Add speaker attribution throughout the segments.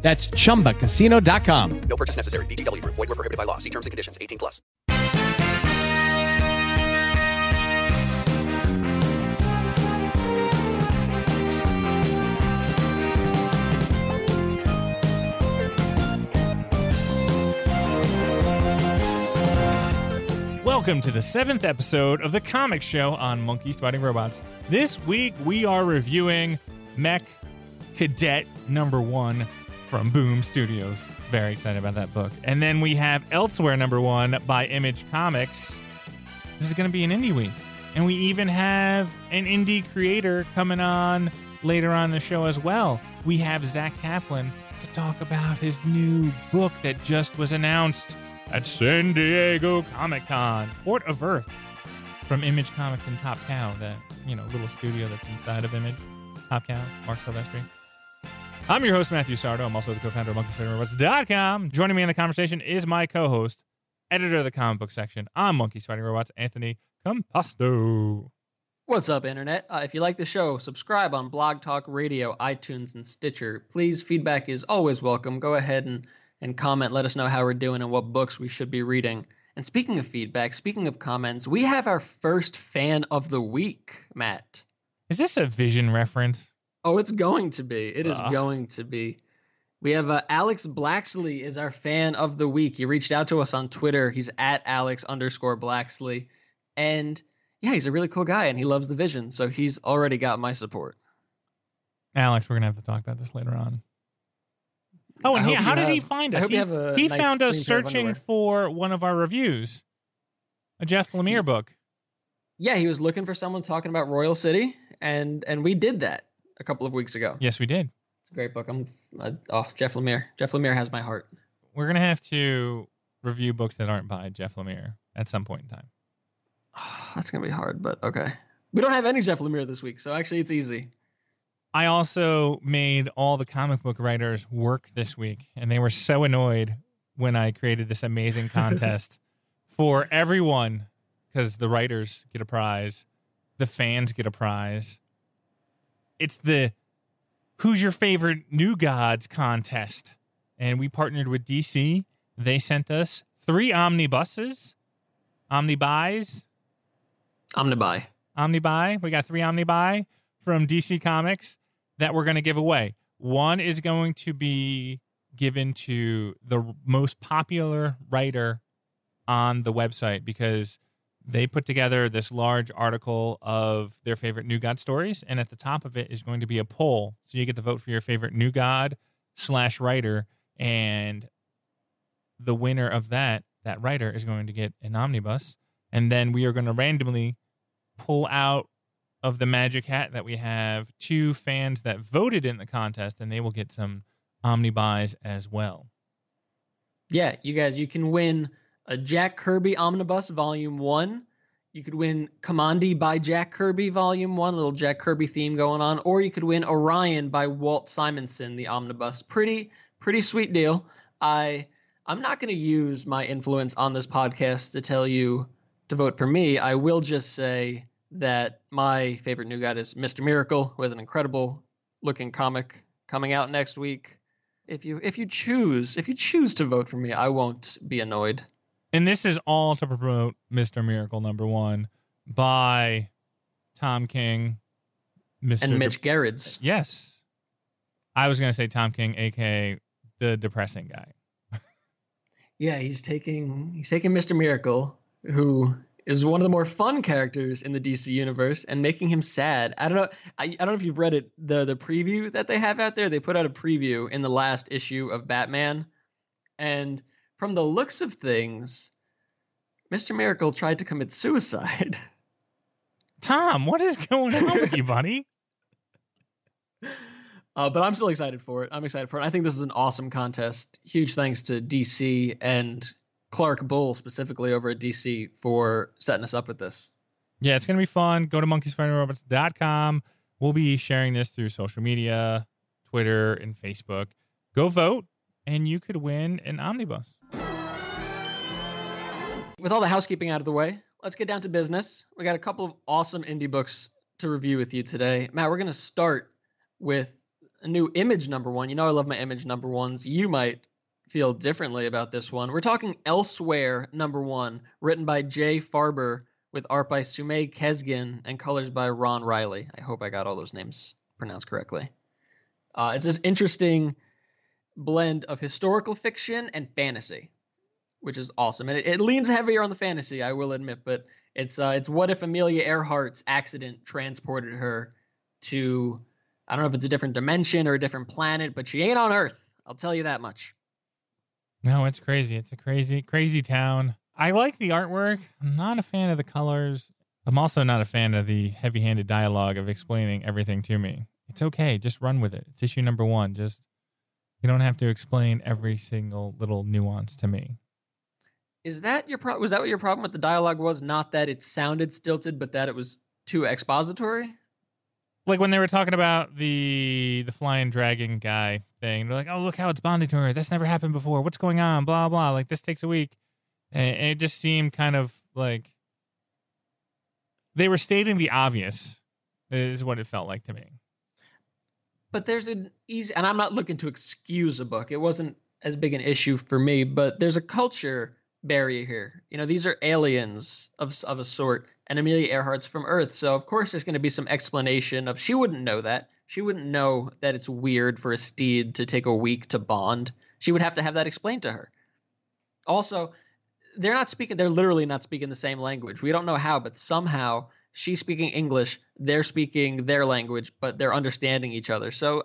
Speaker 1: That's chumbacasino.com.
Speaker 2: No purchase necessary. VGW Group. Void were prohibited by law. See terms and conditions. 18 plus.
Speaker 3: Welcome to the seventh episode of the Comic Show on Monkeys Fighting Robots. This week we are reviewing Mech Cadet number one from Boom Studios. Very excited about that book. And then we have Elsewhere number one by Image Comics. This is going to be an indie week. And we even have an indie creator coming on later on the show as well. We have Zack Kaplan to talk about his new book that just was announced at San Diego Comic Con, Port of Earth, from Image Comics and Top Cow, that you know little studio that's inside of Image. Top Cow, Marc Silvestri. I'm your host, Matthew Sardo. I'm also the co-founder of MonkeysFightingRobots.com. Joining me in the conversation is my co-host, editor of the comic book section on Monkeys Fighting Robots, Anthony Composto.
Speaker 4: What's up, Internet? Uh, if you like the show, subscribe on Blog Talk Radio, iTunes, and Stitcher. Please, feedback is always welcome. Go ahead and, and comment. Let us know how we're doing and what books we should be reading. And speaking of feedback, speaking of comments, we have our first fan of the week, Matt.
Speaker 3: Is this a Vision reference?
Speaker 4: Oh, it's going to be. It is
Speaker 3: Ugh.
Speaker 4: going to be. We have uh, Alex Blacksley is our fan of the week. He reached out to us on Twitter. He's at Alex underscore Blacksley, and yeah, he's a really cool guy, and he loves the Vision. So he's already got my support.
Speaker 3: Alex, we're gonna have to talk about this later on. Oh, and he, how did he
Speaker 4: have-
Speaker 3: find
Speaker 4: I
Speaker 3: us? he
Speaker 4: you have a
Speaker 3: he
Speaker 4: nice
Speaker 3: found us
Speaker 4: clean pair of
Speaker 3: searching for one of our reviews, a Jeff Lemire book.
Speaker 4: Yeah, he was looking for someone talking about Royal City, and and we did that a couple of weeks ago.
Speaker 3: Yes, we did.
Speaker 4: It's a great book. I'm uh, oh Jeff Lemire. Jeff Lemire has my heart.
Speaker 3: We're gonna have to review books that aren't by Jeff Lemire at some point in time.
Speaker 4: That's gonna be hard, but okay. We don't have any Jeff Lemire this week, so actually it's easy.
Speaker 3: I also made all the comic book writers work this week, and they were so annoyed when I created this amazing contest for everyone because the writers get a prize, the fans get a prize. It's the Who's Your Favorite New Gods contest. And we partnered with DC. They sent us three omnibuses, omnibus,
Speaker 4: Omnibuy.
Speaker 3: Omnibuy. We got three Omnibuy from DC Comics that we're going to give away. One is going to be given to the most popular writer on the website because they put together this large article of their favorite New God stories, and at the top of it is going to be a poll. So you get to vote for your favorite New God slash writer, and the winner of that that writer is going to get an omnibus, and then we are going to randomly pull out of the magic hat that we have two fans that voted in the contest, and they will get some omnibus as well.
Speaker 4: Yeah, you guys, you can win a Jack Kirby Omnibus Volume 1. You could win Kamandi by Jack Kirby Volume 1, a little Jack Kirby theme going on, or you could win Orion by Walt Simonson, the omnibus. Pretty pretty sweet deal. I I'm not going to use my influence on this podcast to tell you to vote for me. I will just say that my favorite new guy is Mr. Miracle, who has an incredible looking comic coming out next week. If you if you choose if you choose to vote for me, I won't be annoyed.
Speaker 3: And this is all to promote Mr. Miracle number one by Tom King, Mr.
Speaker 4: And
Speaker 3: De-
Speaker 4: Mitch Gerads.
Speaker 3: yes. I was going to say Tom King, aka the depressing guy.
Speaker 4: Yeah, he's taking he's taking Mr. Miracle, who is one of the more fun characters in the DC universe, and making him sad. I don't know. I, I don't know if you've read it the the preview that they have out there. They put out a preview in the last issue of Batman, and from the looks of things, Mr. Miracle tried to commit suicide.
Speaker 3: Tom, what is going on with you, buddy?
Speaker 4: Uh, but I'm still excited for it. I'm excited for it. I think this is an awesome contest. Huge thanks to DC and Clark Bull specifically over at DC for setting us up with this.
Speaker 3: Yeah, it's gonna be fun. Go to monkeysfightingrobots.com. We'll be sharing this through social media, Twitter, and Facebook. Go vote, and you could win an omnibus.
Speaker 4: With all the housekeeping out of the way, let's get down to business. We got a couple of awesome indie books to review with you today. Matt, we're going to start with a new image number one. You know, I love my image number ones. You might feel differently about this one. We're talking Elsewhere number one, written by Jay Faerber, with art by Sumay Kesgin and colors by Ron Riley. I hope I got all those names pronounced correctly. Uh, it's this interesting blend of historical fiction and fantasy which is awesome. And it, it, leans heavier on the fantasy, I will admit, but it's uh, it's what if Amelia Earhart's accident transported her to I don't know if it's a different dimension or a different planet, but she ain't on Earth. I'll tell you that much.
Speaker 3: No, it's crazy. It's a crazy, crazy town. I like the artwork. I'm not a fan of the colors. I'm also not a fan of the heavy-handed dialogue of explaining everything to me. It's okay. Just run with it. It's issue number one. Just you don't have to explain every single little nuance to me.
Speaker 4: Is that your problem? Was that what your problem with the dialogue was? Not that it sounded stilted, but that it was too expository.
Speaker 3: Like when they were talking about the the flying dragon guy thing, they're like, "Oh, look how it's bonding to her. That's never happened before. What's going on?" Blah blah. Like this takes a week, and it just seemed kind of like they were stating the obvious. Is what it felt like to me.
Speaker 4: But there's an easy, and I'm not looking to excuse a book. It wasn't as big an issue for me, but there's a culture barrier here. You know, these are aliens of of a sort, and Amelia Earhart's from Earth, so of course there's going to be some explanation of she wouldn't know that. She wouldn't know that it's weird for a steed to take a week to bond. She would have to have that explained to her. Also, they're not speaking. They're literally not speaking the same language. We don't know how, but somehow she's speaking English, they're speaking their language, but they're understanding each other. So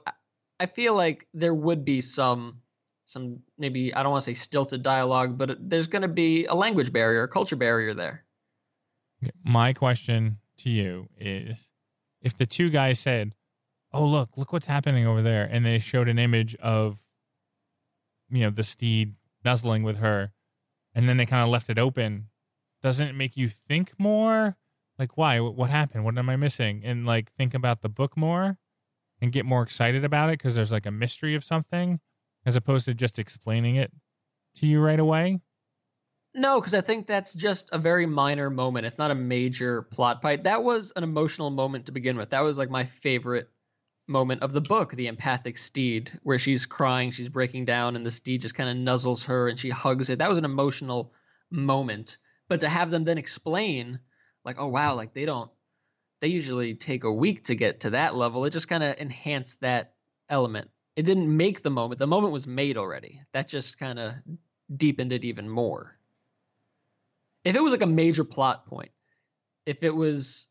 Speaker 4: I feel like there would be some some maybe I don't want to say stilted dialogue, but there's going to be a language barrier, a culture barrier there.
Speaker 3: My question to you is if the two guys said, "Oh, look, look what's happening over there," and they showed an image of you know, the steed nuzzling with her, and then they kind of left it open, doesn't it make you think more? Like, why? What happened? What am I missing? And like think about the book more and get more excited about it because there's like a mystery of something as opposed to just explaining it to you right away?
Speaker 4: No, because I think that's just a very minor moment. It's not a major plot point. That was an emotional moment to begin with. That was like my favorite moment of the book, the empathic steed, where she's crying, she's breaking down, and the steed just kind of nuzzles her and she hugs it. That was an emotional moment. But to have them then explain, like, oh wow, like they don't, they usually take a week to get to that level. It just kind of enhanced that element it didn't make the moment. The moment was made already. That just kind of deepened it even more. If it was like a major plot point, if it was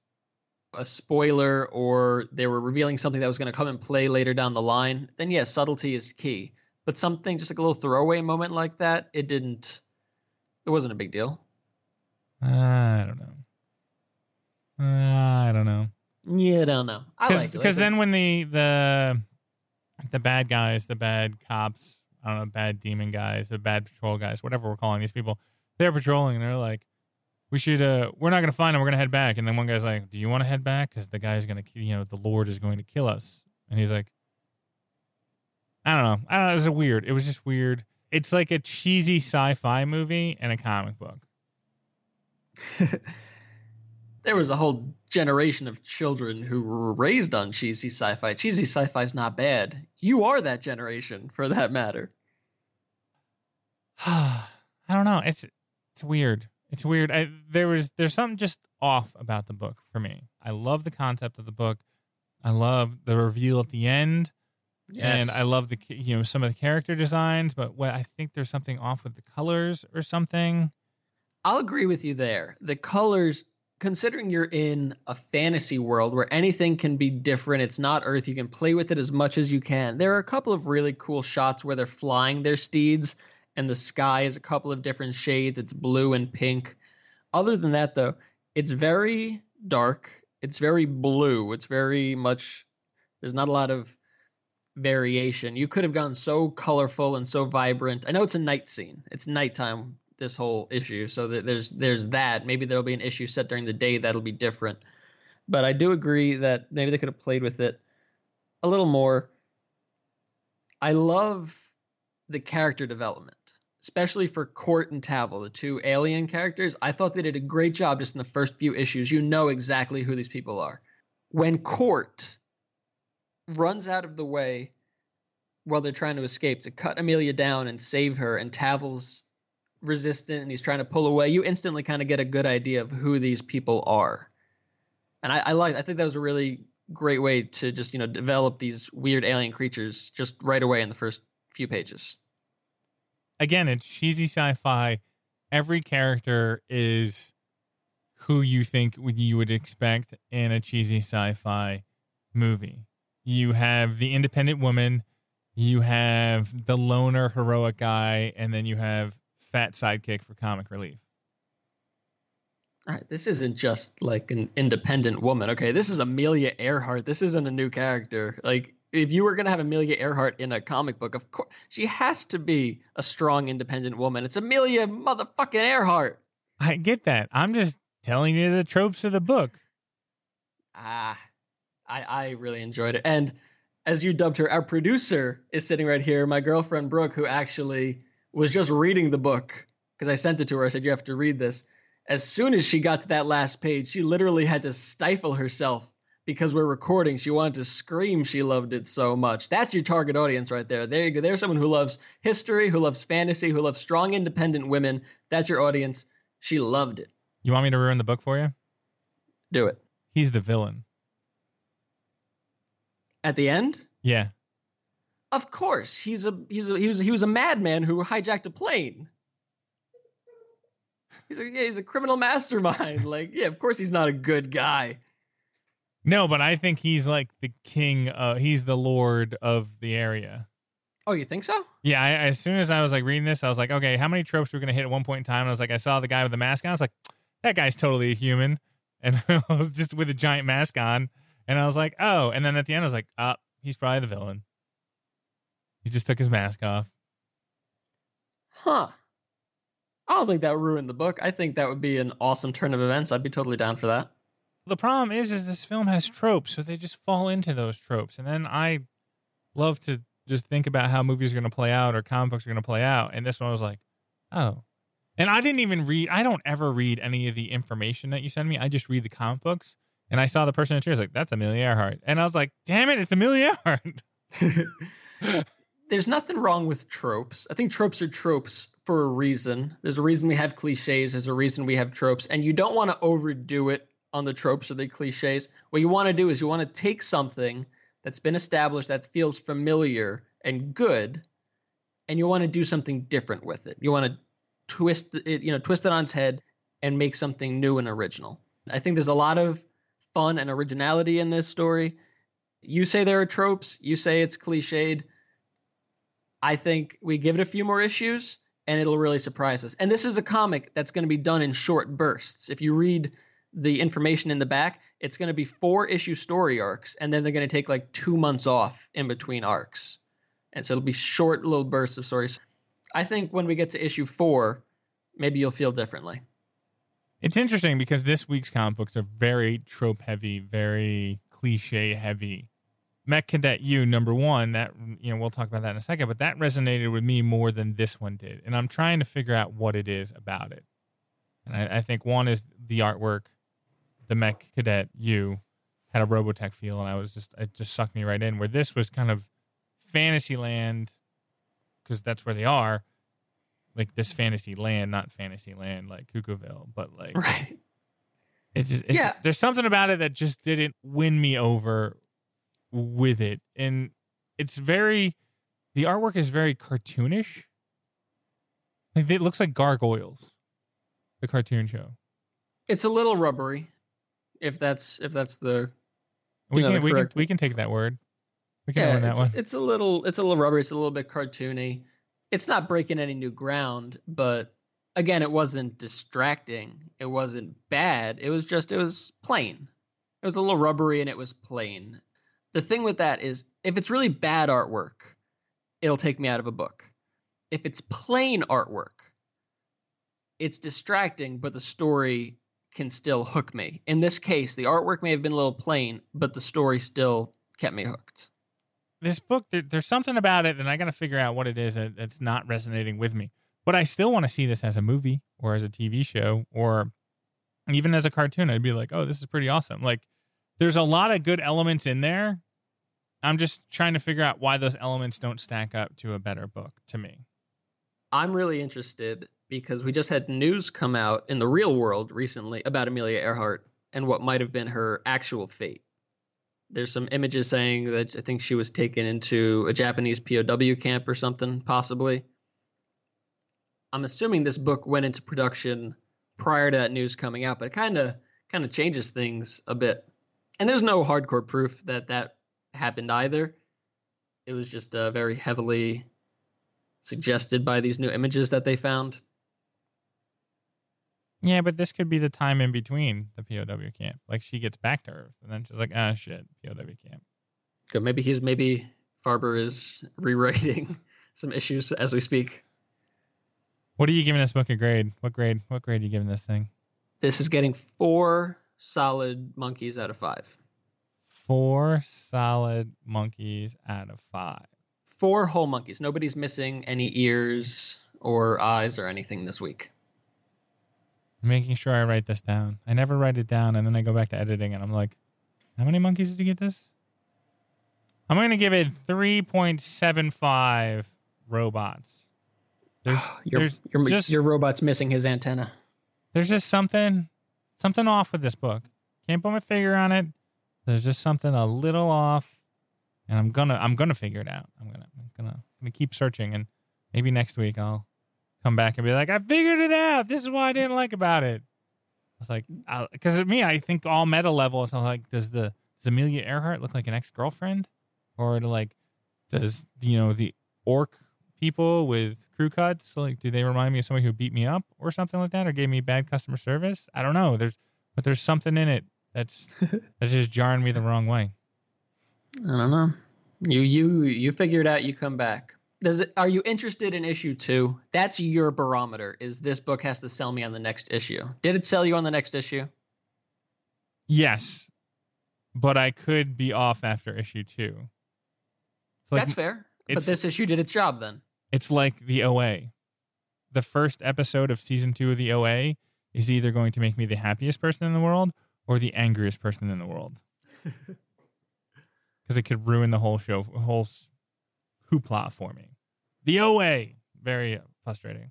Speaker 4: a spoiler or they were revealing something that was going to come and play later down the line, then yes, yeah, subtlety is key. But something just like a little throwaway moment like that, it didn't. It wasn't a big deal.
Speaker 3: Uh, I don't know. Uh, I don't know.
Speaker 4: Yeah, I don't know. I like
Speaker 3: because then when the the the bad guys, the bad cops, I don't know, bad demon guys, the bad patrol guys, whatever we're calling these people, they're patrolling and they're like, we should, uh, we're not going to find them. We're going to head back. And then one guy's like, do you want to head back? Because the guy's going to, you know, the Lord is going to kill us. And he's like, I don't know. I don't know. It was weird. It was just weird. It's like a cheesy sci fi movie and a comic book.
Speaker 4: there was a whole generation of children who were raised on cheesy sci-fi. Cheesy sci-fi is not bad. You are that generation, for that matter.
Speaker 3: I don't know. It's it's weird. It's weird. I, there was there's something just off about the book for me. I love the concept of the book. I love the reveal at the end. Yes. And I love the you know some of the character designs, but what I think there's something off with the colors or something.
Speaker 4: I'll agree with you there. The colors considering you're in a fantasy world where anything can be different, it's not Earth, you can play with it as much as you can. There are a couple of really cool shots where they're flying their steeds and the sky is a couple of different shades, it's blue and pink. Other than that, though, it's very dark, it's very blue, it's very much, there's not a lot of variation. You could have gone so colorful and so vibrant. I know it's a night scene, it's nighttime this whole issue. So that there's there's that. Maybe there'll be an issue set during the day that'll be different. But I do agree that maybe they could have played with it a little more. I love the character development, especially for Court and Tavel, the two alien characters. I thought they did a great job just in the first few issues. You know exactly who these people are. When Court runs out of the way while they're trying to escape to cut Amelia down and save her, and Tavel's resistant and he's trying to pull away, you instantly kind of get a good idea of who these people are. And I, I like I think that was a really great way to just, you know, develop these weird alien creatures just right away in the first few pages.
Speaker 3: Again, it's cheesy sci-fi. Every character is who you think you would expect in a cheesy sci-fi movie. You have the independent woman, you have the loner heroic guy, and then you have fat sidekick for comic relief.
Speaker 4: All right, this isn't just like an independent woman. Okay, this is Amelia Earhart. This isn't a new character. Like, if you were gonna have Amelia Earhart in a comic book, of course she has to be a strong, independent woman. It's Amelia motherfucking Earhart.
Speaker 3: I get that. I'm just telling you the tropes of the book.
Speaker 4: Ah, I I really enjoyed it, and as you dubbed her, our producer is sitting right here. My girlfriend Brooke, who actually was just reading the book because I sent it to her. I said you have to read this as soon as she got to that last page, she literally had to stifle herself because we're recording. She wanted to scream. She loved it so much. That's your target audience right there. There you go. There's someone who loves history, who loves fantasy, who loves strong, independent women. That's your audience. She loved it.
Speaker 3: You want me to ruin the book for you?
Speaker 4: Do it.
Speaker 3: He's the villain.
Speaker 4: At the end?
Speaker 3: Yeah.
Speaker 4: Of course. He's a he's a he was he was a madman who hijacked a plane. He's a yeah, he's a criminal mastermind. Like, yeah, of course he's not a good guy.
Speaker 3: No, but I think he's like the king. Uh, he's the lord of the area.
Speaker 4: Oh, you think so?
Speaker 3: Yeah. I, as soon as I was like reading this, I was like, okay, how many tropes we're gonna hit at one point in time? And I was like, I saw the guy with the mask on. I was like, that guy's totally a human, and I was just with a giant mask on. And I was like, oh. And then at the end, I was like, ah, oh, he's probably the villain. He just took his mask off.
Speaker 4: Huh. I don't think that would ruin the book. I think that would be an awesome turn of events. I'd be totally down for that.
Speaker 3: The problem is, is this film has tropes, so they just fall into those tropes. And then I love to just think about how movies are going to play out or comic books are going to play out. And this one was like, oh. And I didn't even read, I don't ever read any of the information that you send me. I just read the comic books. And I saw the person in the chair, I was like, that's Amelia Earhart. And I was like, damn it, it's Amelia Earhart.
Speaker 4: There's nothing wrong with tropes. I think tropes are tropes for a reason. There's a reason we have cliches. There's a reason we have tropes. And you don't want to overdo it on the tropes or the cliches. What you want to do is you want to take something that's been established that feels familiar and good, and you want to do something different with it. You want to twist it, you know, twist it on its head and make something new and original. I think there's a lot of fun and originality in this story. You say there are tropes, you say it's cliched. I think we give it a few more issues and it'll really surprise us. And this is a comic that's going to be done in short bursts. If you read the information in the back, it's going to be four issue story arcs, and then they're going to take like two months off in between arcs. And so it'll be short little bursts of stories. I think when we get to issue four, maybe you'll feel differently.
Speaker 3: It's interesting because this week's comic books are very trope heavy, very cliche heavy. Mech Cadet Yu number one that you know we'll talk about that in a second, but that resonated with me more than this one did, and I'm trying to figure out what it is about it. And I, I think one is the artwork. The Mech Cadet Yu had a Robotech feel, and I was just it just sucked me right in. Where this was kind of fantasy land, because that's where they are, like this fantasy land, not fantasy land like Cuckooville, but like
Speaker 4: right.
Speaker 3: It's, it's yeah. There's something about it that just didn't win me over with it. And it's very the artwork is very cartoonish. Like it looks like gargoyles the cartoon show.
Speaker 4: It's a little rubbery if that's if that's the
Speaker 3: we know, can we can we can take that word. We can
Speaker 4: yeah,
Speaker 3: that
Speaker 4: it's,
Speaker 3: one.
Speaker 4: it's a little it's a little rubbery it's a little bit cartoony. It's not breaking any new ground but again it wasn't distracting. It wasn't bad. It was just it was plain. It was a little rubbery and it was plain the thing with that is if it's really bad artwork, it'll take me out of a book. If it's plain artwork, it's distracting, but the story can still hook me. In this case, the artwork may have been a little plain, but the story still kept me hooked.
Speaker 3: This book, there, there's something about it, and I got to figure out what it is that, that's not resonating with me. But I still want to see this as a movie or as a TV show or even as a cartoon. I'd be like, oh, this is pretty awesome. Like, there's a lot of good elements in there. I'm just trying to figure out why those elements don't stack up to a better book to me.
Speaker 4: I'm really interested because we just had news come out in the real world recently about Amelia Earhart and what might have been her actual fate. There's some images saying that I think she was taken into a Japanese POW camp or something, possibly. I'm assuming this book went into production prior to that news coming out, but it kind of kind of changes things a bit. And there's no hardcore proof that that happened either. It was just uh, very heavily suggested by these new images that they found.
Speaker 3: Yeah, but this could be the time in between the POW camp. Like she gets back to Earth, and then she's like, "Ah, shit, POW camp."
Speaker 4: Good. Maybe he's maybe Faerber is rewriting some issues as we speak.
Speaker 3: What are you giving this book a grade? What grade? What grade are you giving this thing?
Speaker 4: This is getting four solid monkeys out of five.
Speaker 3: Four solid monkeys out of five.
Speaker 4: Four whole monkeys. Nobody's missing any ears or eyes or anything this week.
Speaker 3: I'm making sure I write this down. I never write it down, and then I go back to editing, and I'm like, how many monkeys did you get this? I'm going to give it 3.75 robots. There's,
Speaker 4: Your,
Speaker 3: there's
Speaker 4: your,
Speaker 3: just
Speaker 4: your robot's missing his antenna.
Speaker 3: there's just something something off with this book. Can't put my finger on it. There's just something a little off, and I'm gonna I'm gonna figure it out. I'm gonna I'm gonna gonna keep searching, and maybe next week I'll come back and be like, I figured it out. This is what I didn't like about it. I was like, because me, I think all meta levels. I'm like, does the does Amelia Earhart look like an ex girlfriend, or like does you know the orc people with crew cuts like do they remind me of somebody who beat me up or something like that or gave me bad customer service i don't know there's but there's something in it that's that's just jarring me the wrong way
Speaker 4: I don't know. You you you figure it out. You come back. Does it? Are you interested in issue two? That's your barometer. Is this book has to sell me on the next issue? Did it sell you on the next issue?
Speaker 3: yes but i could be off after issue two like,
Speaker 4: That's fair. But this issue did its job then.
Speaker 3: It's like the oa the first episode of season two of the oa is either going to make me the happiest person in the world or the angriest person in the world. Because it could ruin the whole show whole hoopla for me. The oa very frustrating.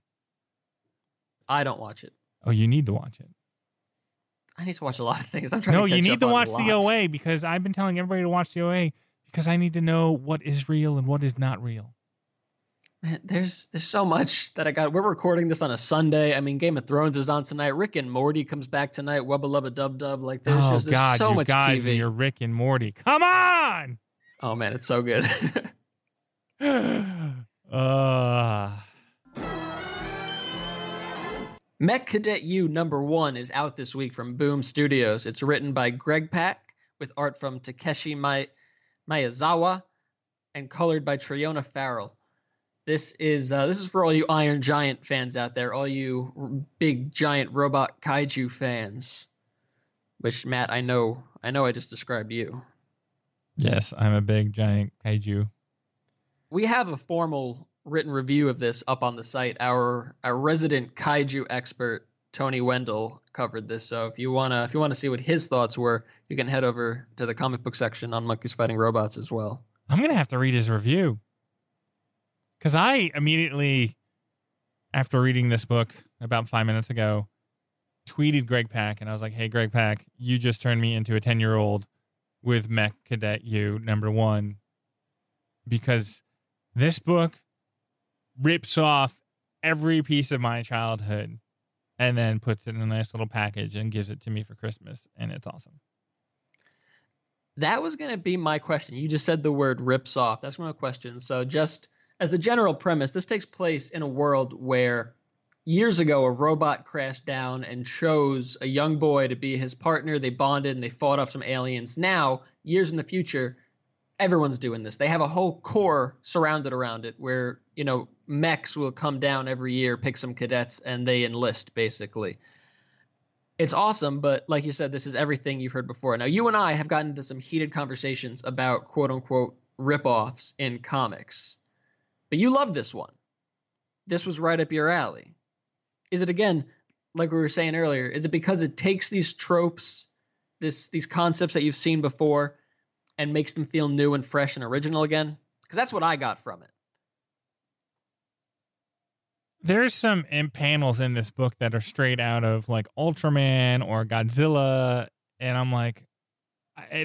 Speaker 4: I don't watch it.
Speaker 3: oh you need to watch it.
Speaker 4: I need to watch a lot of things. I'm trying
Speaker 3: no
Speaker 4: to
Speaker 3: you need to watch the oa because i've been telling everybody to watch the oa because i need to know what is real and what is not real
Speaker 4: Man, there's there's so much that I got. We're recording this on a Sunday. I mean, Game of Thrones is on tonight. Rick and Morty comes back tonight. Wubba lubba dub dub. Like there's
Speaker 3: oh
Speaker 4: just there's
Speaker 3: god
Speaker 4: so
Speaker 3: you
Speaker 4: much
Speaker 3: guys
Speaker 4: TV.
Speaker 3: and your rick and morty come on
Speaker 4: Oh man, it's so good.
Speaker 3: uh
Speaker 4: Mech Cadet Yu number one is out this week from Boom Studios. It's written by Greg Pak with art from Takeshi Mai- Miyazawa and colored by Triona Farrell. This is uh, this is for all you Iron Giant fans out there, all you r- big giant robot kaiju fans. Which Matt, I know, I know, I just described you.
Speaker 3: Yes, I'm a big giant kaiju.
Speaker 4: we have a formal written review of this up on the site. Our our resident kaiju expert Tony Wendell covered this. So if you wanna if you wanna see what his thoughts were, you can head over to the comic book section on Monkeys Fighting Robots as well.
Speaker 3: I'm gonna have to read his review because I immediately, after reading this book about five minutes ago, tweeted Greg Pak and I was like, "Hey, Greg Pak, you just turned me into a ten year old with Mech Cadet Yu number one because this book rips off every piece of my childhood." And then puts it in a nice little package and gives it to me for Christmas, and it's awesome.
Speaker 4: That was gonna be my question. You just said the word rips off. That's my question. So just as the general premise, this takes place in a world where years ago a robot crashed down and chose a young boy to be his partner. They bonded and they fought off some aliens. Now, years in the future, everyone's doing this. They have a whole corps surrounded around it where, you know, mechs will come down every year, pick some cadets, and they enlist basically. It's awesome, but like you said, this is everything you've heard before. Now, you and I have gotten into some heated conversations about quote unquote ripoffs in comics, but you love this one. This was right up your alley. Is it again, like we were saying earlier, is it because it takes these tropes, this these concepts that you've seen before, and makes them feel new and fresh and original again? Because that's what I got from it.
Speaker 3: There's some panels in this book that are straight out of like Ultraman or Godzilla, and I'm like,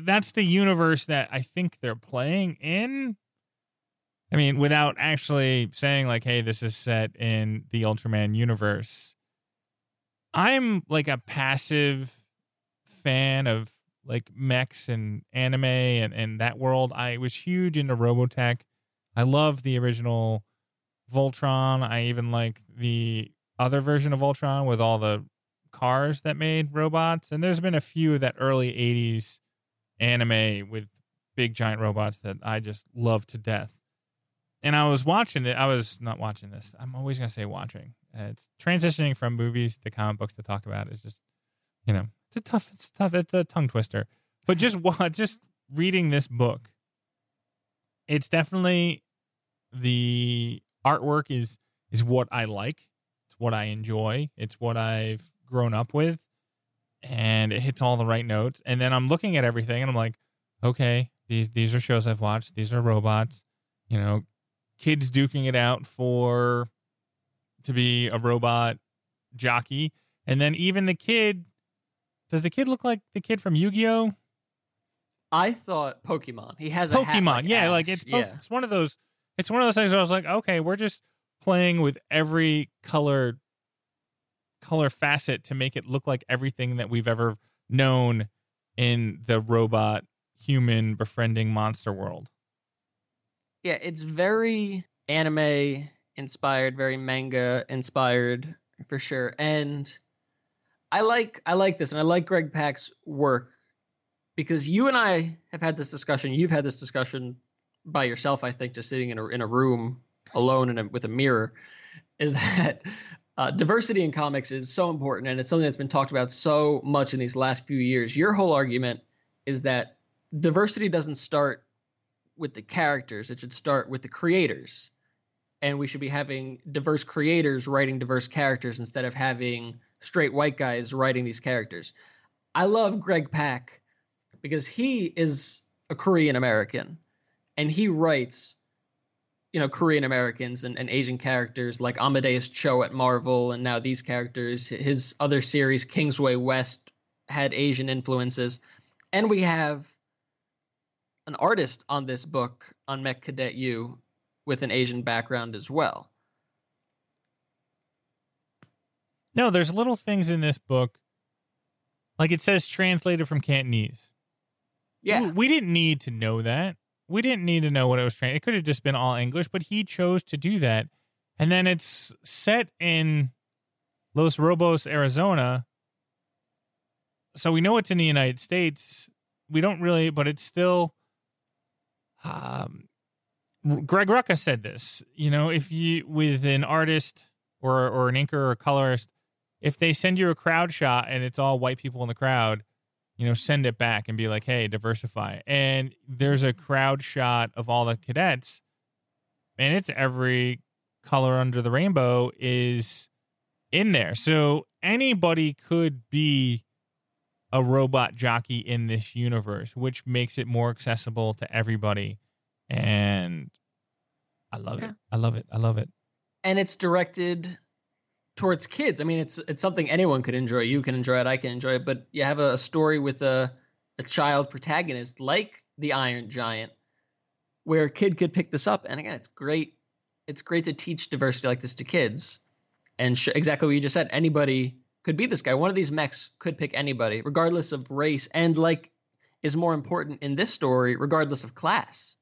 Speaker 3: that's the universe that I think they're playing in. I mean, without actually saying like, "Hey, this is set in the Ultraman universe." I'm like a passive fan of like mechs and anime and, and that world. I was huge into Robotech. I love the original Voltron. I even like the other version of Voltron with all the cars that made robots. And there's been a few of that early 80s anime with big giant robots that I just love to death. And I was watching it. I was not watching this. I'm always to say watching. It's transitioning from movies to comic books to talk about is just, you know, it's a tough, it's tough, it's a tongue twister. But just just reading this book, it's definitely the artwork is is what I like. It's what I enjoy. It's what I've grown up with, and it hits all the right notes. And then I'm looking at everything, and I'm like, okay, these these are shows I've watched. These are robots. You know, kids duking it out for to be a robot jockey, and then even the kid. Does the kid look like the kid from Yu Gi Oh?
Speaker 4: I thought Pokemon. He has a
Speaker 3: Pokemon.
Speaker 4: like
Speaker 3: yeah,
Speaker 4: Ash.
Speaker 3: like it's po-
Speaker 4: yeah.
Speaker 3: it's one of those. It's one of those things where I was like, okay, we're just playing with every color color facet to make it look like everything that we've ever known in the robot human befriending monster world.
Speaker 4: Yeah, it's very anime inspired, very manga inspired for sure. And I like I like this and I like Greg Pak's work because you and I have had this discussion. You've had this discussion by yourself, I think, just sitting in a in a room alone in a, with a mirror. Is that uh, diversity in comics is so important, and it's something that's been talked about so much in these last few years. Your whole argument is that diversity doesn't start with the characters; it should start with the creators, and we should be having diverse creators writing diverse characters instead of having straight white guys writing these characters. I love Greg Pak because he is a Korean American and he writes you know Korean Americans and, and Asian characters like Amadeus Cho at Marvel and now these characters. His other series Kingsway West had Asian influences. And we have an artist on this book on Mech Cadet Yu with an Asian background as well.
Speaker 3: No, there's little things in this book, like it says translated from Cantonese.
Speaker 4: Yeah.
Speaker 3: we, we didn't need to know that. We didn't need to know what it was trans. It could have just been all English, but he chose to do that. And then it's set in Los Robos, Arizona. So we know it's in the United States. We don't really, but it's still. Um, Greg Rucka said this. You know, if you with an artist or or an inker or a colorist, if they send you a crowd shot and it's all white people in the crowd, you know, send it back and be like, hey, diversify. And there's a crowd shot of all the cadets, and it's every color under the rainbow is in there. So anybody could be a robot jockey in this universe, which makes it more accessible to everybody. And I love
Speaker 4: Yeah.
Speaker 3: it. I love it. I love it.
Speaker 4: and it's directed towards kids. I mean, it's it's something anyone could enjoy. You can enjoy it. I can enjoy it. But you have a, a story with a a child protagonist like the Iron Giant, where a kid could pick this up. And again, it's great. It's great to teach diversity like this to kids, and sh- exactly what you just said. Anybody could be this guy. One of these mechs could pick anybody, regardless of race, and like is more important in this story, regardless of class.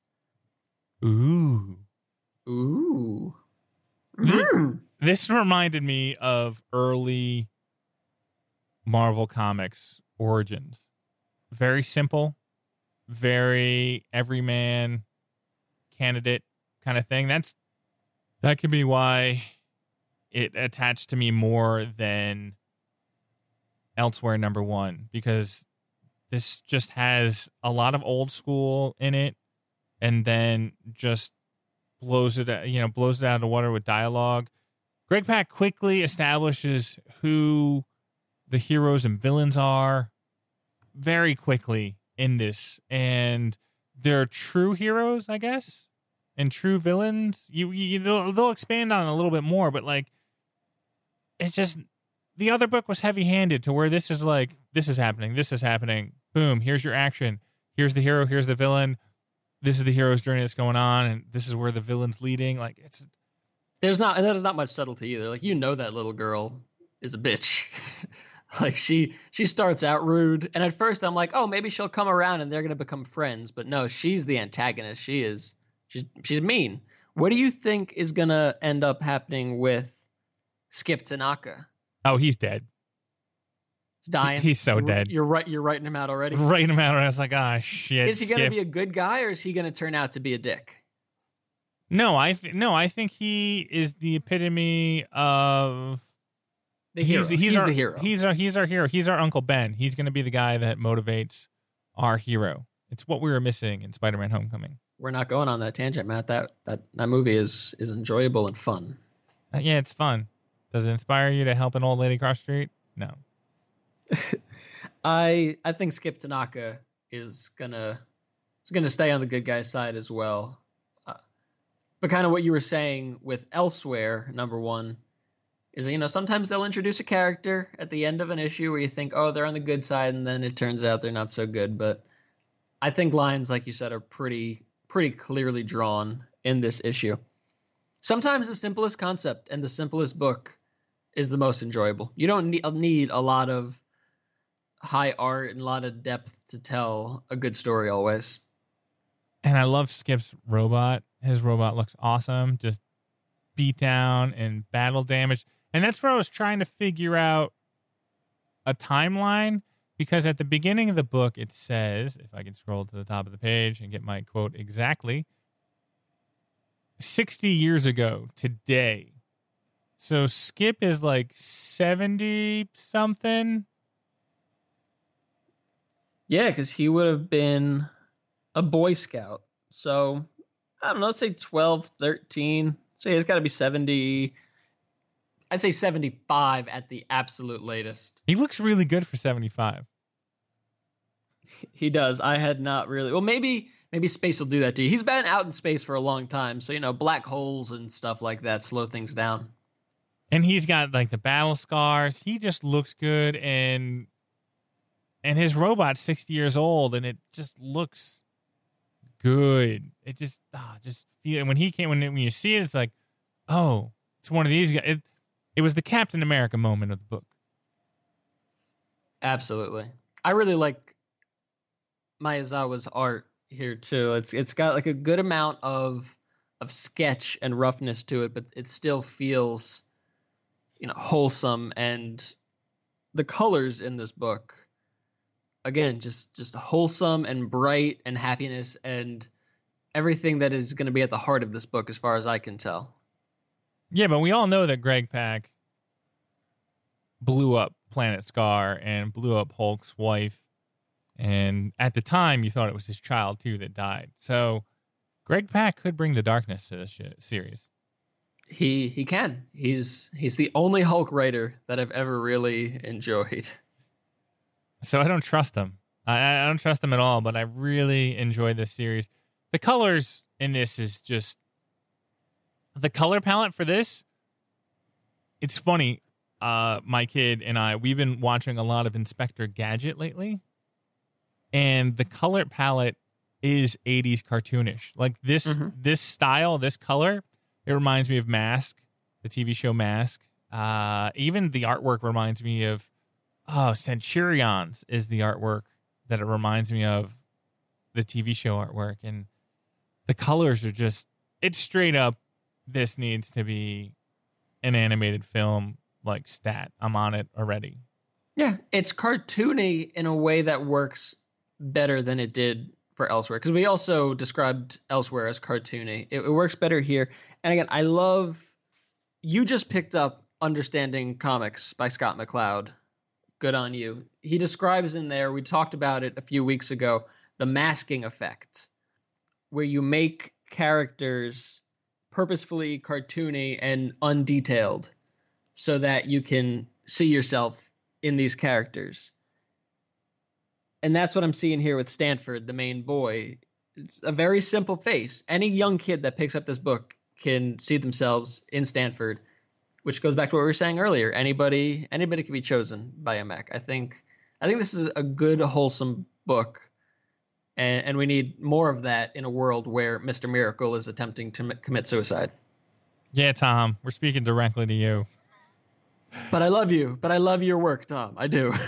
Speaker 3: Ooh.
Speaker 4: Ooh.
Speaker 3: The-
Speaker 4: Mm.
Speaker 3: this reminded me of early Marvel Comics origins. Very simple, very everyman candidate kind of thing. That's That could be why it attached to me more than elsewhere number one because this just has a lot of old school in it and then just blows it you know blows it out of the water with dialogue. Greg Pak quickly establishes who the heroes and villains are very quickly in this and they're true heroes i guess and true villains. You, you they'll, they'll expand on a little bit more but like it's just the other book was heavy handed to where this is like this is happening this is happening boom here's your action here's the hero here's the villain this is the hero's journey that's going on and this is where the villain's leading like it's
Speaker 4: There's not and there's not much subtlety either. Like you know that little girl is a bitch. like she she starts out rude, and at first I'm like, oh, maybe she'll come around and they're gonna become friends. But no, she's the antagonist. She is she's she's mean. What do you think is gonna end up happening with Skip Tanaka?
Speaker 3: Oh he's dead
Speaker 4: He's dying.
Speaker 3: He's so
Speaker 4: You're-
Speaker 3: dead.
Speaker 4: You're right. You're writing him out already.
Speaker 3: writing him out and i was like ah shit
Speaker 4: Is he gonna be a good guy or is he gonna turn out to be a dick?
Speaker 3: no i th- no i think he is the epitome of
Speaker 4: The hero.
Speaker 3: he's,
Speaker 4: He's,
Speaker 3: he's our,
Speaker 4: the hero.
Speaker 3: He's our he's our hero. He's our Uncle Ben. He's going to be the guy that motivates our hero. It's what we were missing in Spider-Man: Homecoming.
Speaker 4: We're not going on that tangent, Matt. That that that movie is is enjoyable and fun.
Speaker 3: Uh, yeah, it's fun. Does it inspire you to help an old lady cross street? No.
Speaker 4: I I think Skip Tanaka is gonna is gonna stay on the good guy's side as well. Uh, but kind of what you were saying with Elsewhere, number one, is you know sometimes they'll introduce a character at the end of an issue where you think, oh, they're on the good side, and then it turns out they're not so good. But I think lines like you said are pretty pretty clearly drawn in this issue. Sometimes the simplest concept and the simplest book is the most enjoyable. You don't need, a lot of high art and a lot of depth to tell a good story always.
Speaker 3: And I love Skip's robot. His robot looks awesome. Just beat down and battle damage. And that's where I was trying to figure out a timeline because at the beginning of the book it says, if I can scroll to the top of the page and get my quote exactly, 60 years ago today. So Skip is like 70 something.
Speaker 4: Yeah, because he would have been a Boy Scout. So I don't know, let's say 12, 13. So he's got to be 70. I'd say 75 at the absolute latest.
Speaker 3: He looks really good for 75.
Speaker 4: He does. I had not really. Well, maybe maybe space will do that to you. He's been out in space for a long time, so you know black holes and stuff like that slow things down.
Speaker 3: And he's got like the battle scars. He just looks good, and and his robot's sixty years old, and it just looks good. It just ah, just feel when he came when when you see it, it's like, oh, it's one of these guys. It, it was the Captain America moment of the book.
Speaker 4: Absolutely. I really like Miyazawa's art here too. It's it's got like a good amount of of sketch and roughness to it, but it still feels you know wholesome and the colors in this book again just just wholesome and bright and happiness and everything that is going to be at the heart of this book as far as I can tell.
Speaker 3: Yeah, but we all know that Greg Pak blew up Planet Sakaar and blew up Hulk's wife. And at the time, you thought it was his child, too, that died. So Greg Pak could bring the darkness to this series.
Speaker 4: He he can. He's he's the only Hulk writer that I've ever really enjoyed.
Speaker 3: So I don't trust him. I, I don't trust him at all, but I really enjoy this series. The colors in this is just the color palette for this. It's funny. Uh, my kid and I, we've been watching a lot of Inspector Gadget lately, and the color palette is 80s cartoonish. Like this,
Speaker 4: Mhm.
Speaker 3: this style, this color, it reminds me of Mask, the TV show Mask. Uh, even the artwork reminds me of oh, Centurions is the artwork that it reminds me of the TV show artwork. And the colors are just, it's straight up, this needs to be an animated film like stat. I'm on it already.
Speaker 4: Yeah, it's cartoony in a way that works better than it did for Elsewhere because we also described Elsewhere as cartoony. It, it works better here. And again, I love you just picked up Understanding Comics by Scott McCloud. Good on you. He describes in there, we talked about it a few weeks ago, the masking effect, where you make characters purposefully cartoony and undetailed so that you can see yourself in these characters. And that's what I'm seeing here with Stanford, the main boy. It's a very simple face. Any young kid that picks up this book can see themselves in Stanford, which goes back to what we were saying earlier. Anybody anybody can be chosen by a mech. I think I think this is a good wholesome book. And, and we need more of that in a world where Mr. Miracle is attempting to m- commit suicide.
Speaker 3: Yeah, Tom, we're speaking directly to you.
Speaker 4: But I love you. But I love your work, Tom. I do.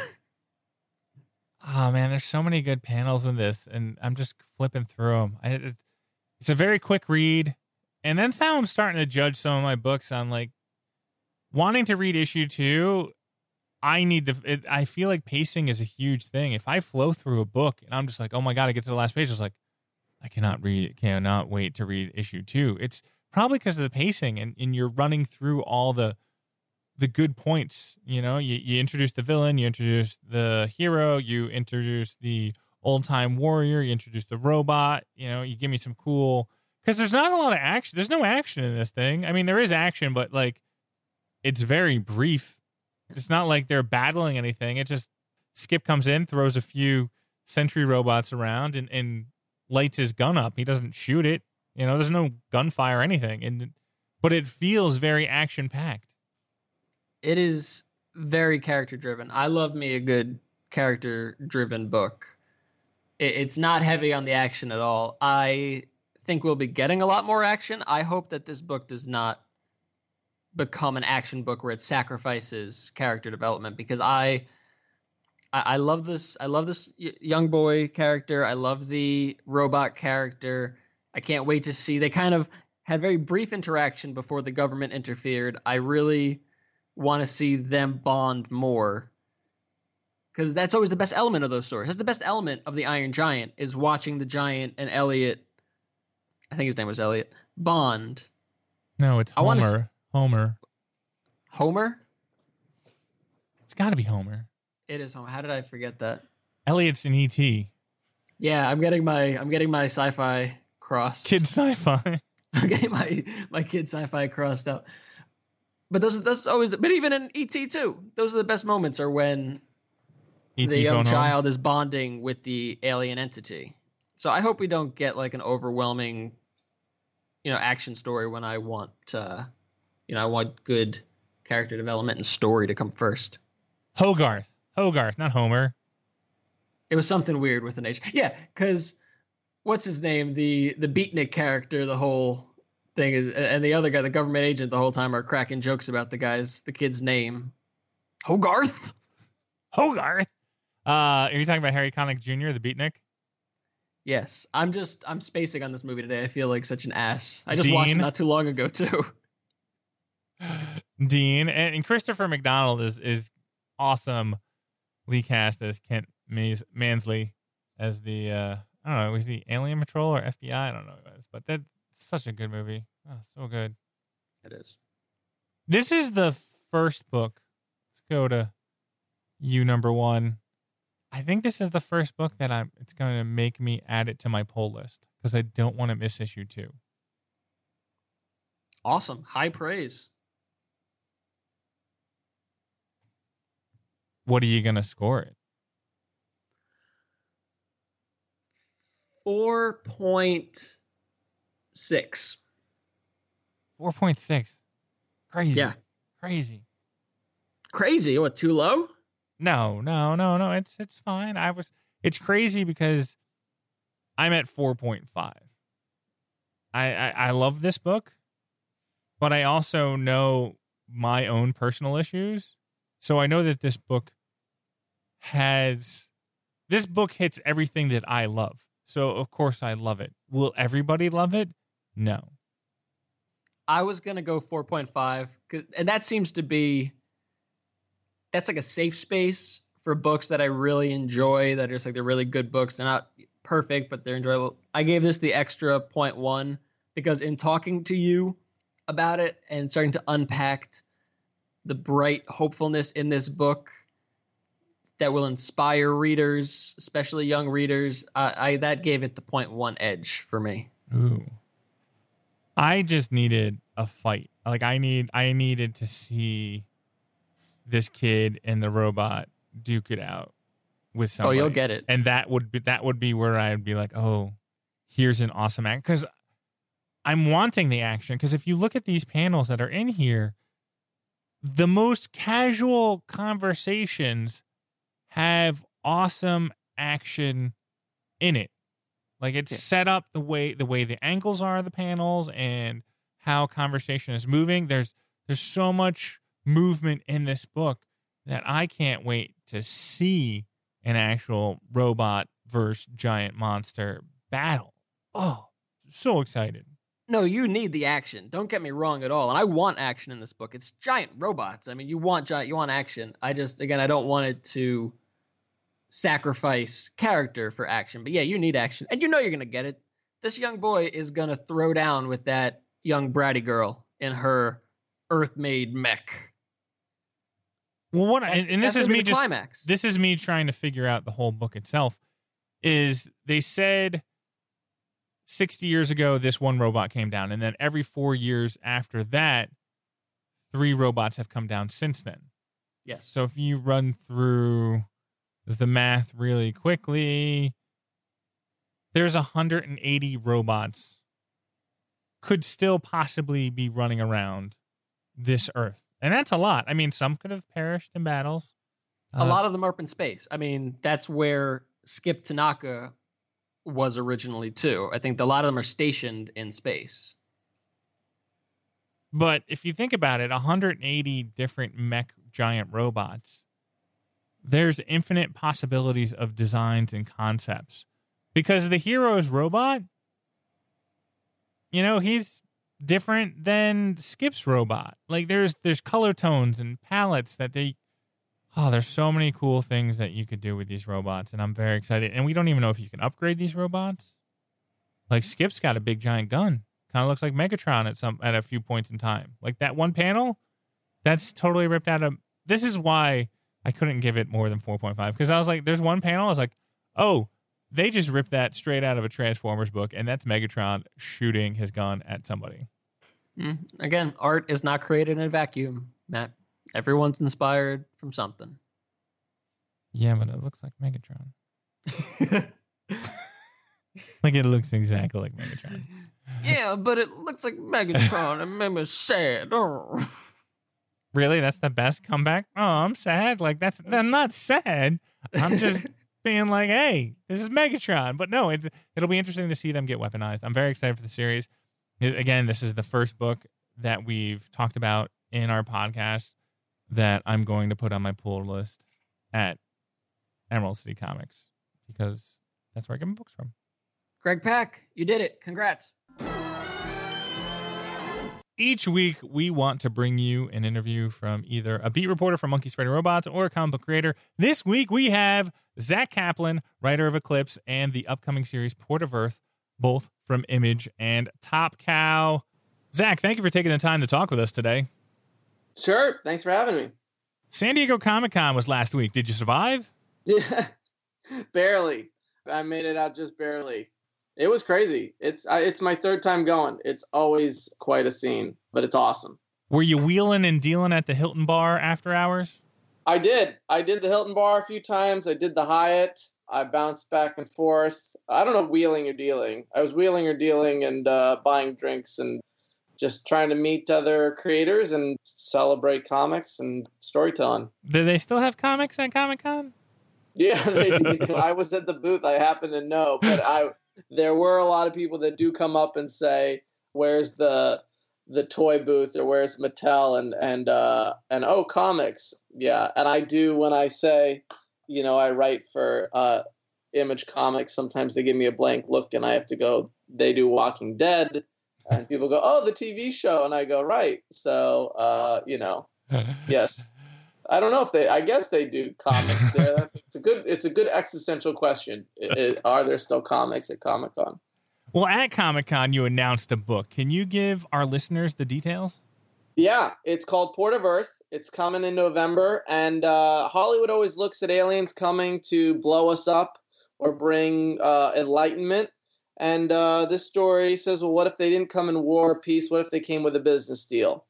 Speaker 3: Oh man, there's so many good panels with this, and I'm just flipping through them. I, it's, it's a very quick read, and that's how I'm starting to judge some of my books on like wanting to read issue two. I need to. It, I feel like pacing is a huge thing. If I flow through a book and I'm just like, oh my god, I get to the last page, it's like I cannot read, cannot wait to read issue two. It's probably because of the pacing, and and you're running through all the the good points. You know, you, you introduce the villain, you introduce the hero, you introduce the old time warrior, you introduce the robot. You know, you give me some cool because there's not a lot of action. There's no action in this thing. I mean, there is action, but like it's very brief. It's not like they're battling anything. It just Skip comes in, throws a few sentry robots around, and, and lights his gun up. He doesn't shoot it. You know, there's no gunfire or anything, and but it feels very action packed
Speaker 4: it is very character driven. I love me a good character driven book. It, it's not heavy on the action at all. I think we'll be getting a lot more action. I hope that this book does not become an action book where it sacrifices character development because I I, I love this I love this young boy character. I love the robot character. I can't wait to see they kind of had very brief interaction before the government interfered. I really want to see them bond more because that's always the best element of those stories. That's the best element of the Iron Giant is watching the Giant and Elliot. I think his name was Elliot. Bond.
Speaker 3: No, it's Homer. S- Homer.
Speaker 4: Homer.
Speaker 3: It's got to be Homer.
Speaker 4: It is Homer. How did I forget that?
Speaker 3: Elliot's in ET.
Speaker 4: Yeah, I'm getting my I'm getting my sci-fi crossed.
Speaker 3: Kid sci-fi.
Speaker 4: I'm getting my my kid sci-fi crossed out. But those that's always but even in ET too, those are the best moments are when ET the young child home. is bonding with the alien entity. So I hope we don't get like an overwhelming, you know, action story when I want uh you know, I want good character development and story to come first.
Speaker 3: Hogarth. Hogarth, not Homer.
Speaker 4: It was something weird with the H. Yeah, because what's his name? The the beatnik character, the whole thing is, and the other guy, the government agent, the whole time are cracking jokes about the guy's the kid's name, Hogarth.
Speaker 3: Hogarth. Uh, are you talking about Harry Connick Jr., the beatnik?
Speaker 4: Yes, I'm just I'm spacing on this movie today. I feel like such an ass. I just Dean. watched it not too long ago too.
Speaker 3: Dean and, and, Christopher McDonald is is awesome. Lee cast as Kent Mansley as the uh, I don't know, was he Alien Patrol or FBI? I don't know, what it was, but that such a good movie. Oh, so good.
Speaker 4: It is.
Speaker 3: This is the first book. Let's go to Yu number one. I think this is the first book that I'm. It's going to make me add it to my poll list because I don't want to miss issue two.
Speaker 4: Awesome, high praise.
Speaker 3: What are you going to score it?
Speaker 4: Four point six.
Speaker 3: Four point six. Crazy.
Speaker 4: Yeah.
Speaker 3: Crazy.
Speaker 4: Crazy. What? Too low?
Speaker 3: No, no, no, no. It's it's fine. I was. It's crazy because I'm at four point five. I, I I love this book, but I also know my own personal issues. So I know that this book has this book hits everything that I love. So of course I love it. Will everybody love it? No.
Speaker 4: I was gonna go 4.5, and that seems to be that's like a safe space for books that I really enjoy. That are just like they're really good books. They're not perfect, but they're enjoyable. I gave this the extra point one because in talking to you about it and starting to unpack the bright hopefulness in this book that will inspire readers, especially young readers, I, I that gave it the point one edge for me.
Speaker 3: Ooh. I just needed a fight. Like I need I needed to see this kid and the robot duke it out with somebody.
Speaker 4: Oh, you'll get it.
Speaker 3: And that would be that would be where I'd be like, "Oh, here's an awesome act." Cuz I'm wanting the action because if you look at these panels that are in here, the most casual conversations have awesome action in it. Like it's
Speaker 4: Yeah.
Speaker 3: set up the way the way the angles are of the panels and how conversation is moving. There's there's so much movement in this book that I can't wait to see an actual robot versus giant monster battle. Oh, so excited.
Speaker 4: No, you need the action. Don't get me wrong at all. And I want action in this book. It's giant robots. I mean, you want giant, you want action. I just, again, I don't want it to sacrifice character for action. But yeah, you need action, and you know you're gonna get it. This young boy is gonna throw down with that young bratty girl in her Earth-made mech.
Speaker 3: Well, what
Speaker 4: That's-
Speaker 3: and, and this is me just
Speaker 4: climax.
Speaker 3: this is me trying to figure out the whole book itself. Is they said 60 years ago this one robot came down and then every 4 years after that three robots have come down since then.
Speaker 4: yes.
Speaker 3: So if you run through the math really quickly, there's 180 robots could still possibly be running around this earth. And that's a lot. I mean, some could have perished in battles.
Speaker 4: a uh, lot of them are up in space. I mean, that's where Skip Tanaka was originally too. I think a lot of them are stationed in space.
Speaker 3: But if you think about it, 180 different mech giant robots, there's infinite possibilities of designs and concepts. Because the hero's robot, you know, he's different than Skip's robot. Like there's there's color tones and palettes that they Oh, there's so many cool things that you could do with these robots, and I'm very excited. And we don't even know if you can upgrade these robots. Like Skip's got a big giant gun. Kind of looks like Megatron at some at a few points in time. Like that one panel, that's totally ripped out of. This is why I couldn't give it more than 4.5 because I was like, there's one panel. I was like, oh, they just ripped that straight out of a Transformers book, and that's Megatron shooting his gun at somebody.
Speaker 4: Mm. Again, art is not created in a vacuum, Matt. Everyone's inspired from something.
Speaker 3: Yeah, but it looks like Megatron. Like it looks exactly like Megatron.
Speaker 4: yeah, but it looks like Megatron and made me sad. Oh.
Speaker 3: Really, that's the best comeback. Oh, I'm sad. Like that's I'm not sad. I'm just being like, hey, this is Megatron. But no, it's it'll be interesting to see them get weaponized. I'm very excited for the series. Again, this is the first book that we've talked about in our podcast that I'm going to put on my pull list at Emerald City Comics because that's where I get my books from.
Speaker 4: Greg Pak, you did it. Congrats.
Speaker 3: Each week, we want to bring you an interview from either a beat reporter from Monkeys Fighting Robots or a comic book creator. This week, we have Zack Kaplan, writer of Eclipse and the upcoming series Port of Earth, both from Image and Top Cow. Zack, thank you for taking the time to talk with us today.
Speaker 5: Sure. Thanks for having me.
Speaker 3: San Diego Comic Con was last week. Did you survive?
Speaker 5: Yeah, barely. I made it out just barely. It was crazy. It's I, it's my third time going. It's always quite a scene, but it's awesome.
Speaker 3: Were you wheeling and dealing at the Hilton Bar after hours?
Speaker 5: I did. I did the Hilton Bar a few times. I did the Hyatt. I bounced back and forth. I don't know wheeling or dealing. I was wheeling or dealing and uh, buying drinks and just trying to meet other creators and celebrate comics and storytelling.
Speaker 3: Do they still have comics at Comic Con?
Speaker 5: Yeah, they, I was at the booth. I happen to know, but I there were a lot of people that do come up and say, "Where's the the toy booth?" or "Where's Mattel?" and and uh, and oh, comics. Yeah, and I do when I say, you know, I write for uh, Image Comics. Sometimes they give me a blank look, and I have to go. They do Walking Dead, and people go, "Oh, the TV show," and I go, "Right." So, uh, you know, yes. I don't know if they. I guess they do comics there. It's a good. It's a good existential question. Are there still comics at Comic Con?
Speaker 3: Well, at Comic Con, you announced a book. Can you give our listeners the details?
Speaker 5: Yeah, it's called Port of Earth. It's coming in November, and uh, Hollywood always looks at aliens coming to blow us up or bring uh, enlightenment. And uh, this story says, well, what if they didn't come in war or peace? What if they came with a business deal?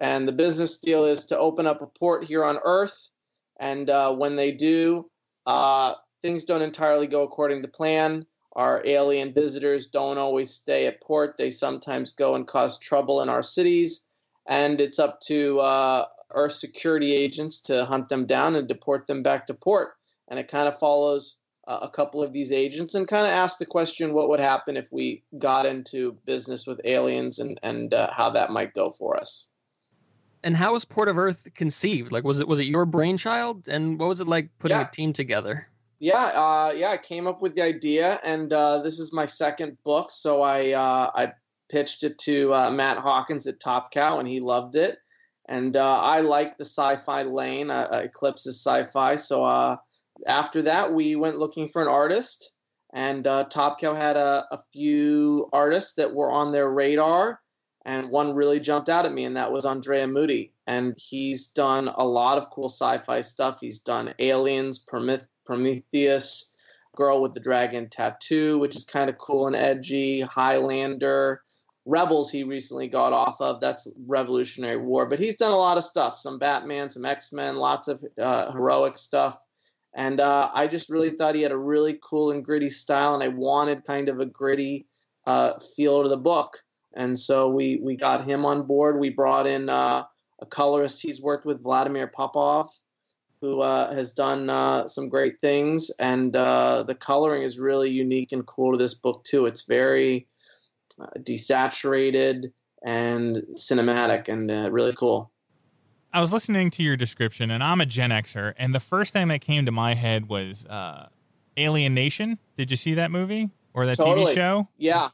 Speaker 5: And the business deal is to open up a port here on Earth. And uh, when they do, uh, things don't entirely go according to plan. Our alien visitors don't always stay at port. They sometimes go and cause trouble in our cities. And it's up to uh, Earth security agents to hunt them down and deport them back to port. And it kind of follows uh, a couple of these agents and kind of asks the question what would happen if we got into business with aliens and, and uh, how that might go for us.
Speaker 4: And how was Port of Earth conceived? Like, was it was it your brainchild? And what was it like putting
Speaker 5: Yeah.
Speaker 4: a team together?
Speaker 5: Yeah, uh, yeah, I came up with the idea, and uh, this is my second book. So I uh, I pitched it to uh, Matt Hawkins at Top Cow, and he loved it. And uh, I like the sci-fi lane. Uh, Eclipse is sci-fi, so uh, after that, we went looking for an artist, and uh, Top Cow had a, a few artists that were on their radar, and one really jumped out at me, and that was Andrea Mutti. And he's done a lot of cool sci-fi stuff. He's done Aliens, Prometh- Prometheus, Girl with the Dragon Tattoo, which is kind of cool and edgy, Highlander, Rebels. He recently got off of that's Revolutionary War, but he's done a lot of stuff. Some Batman, some X Men, lots of uh, heroic stuff. And uh, I just really thought he had a really cool and gritty style, and I wanted kind of a gritty uh, feel to the book. And so we we got him on board. We brought in uh, a colorist he's worked with, Vladimir Popov, who uh, has done uh, some great things. And uh, the coloring is really unique and cool to this book too. It's very uh, desaturated and cinematic and uh, really cool.
Speaker 3: I was listening to your description, and I'm a Gen Xer, and the first thing that came to my head was uh, Alien Nation. Did you see that movie or that TV show?
Speaker 5: Yeah,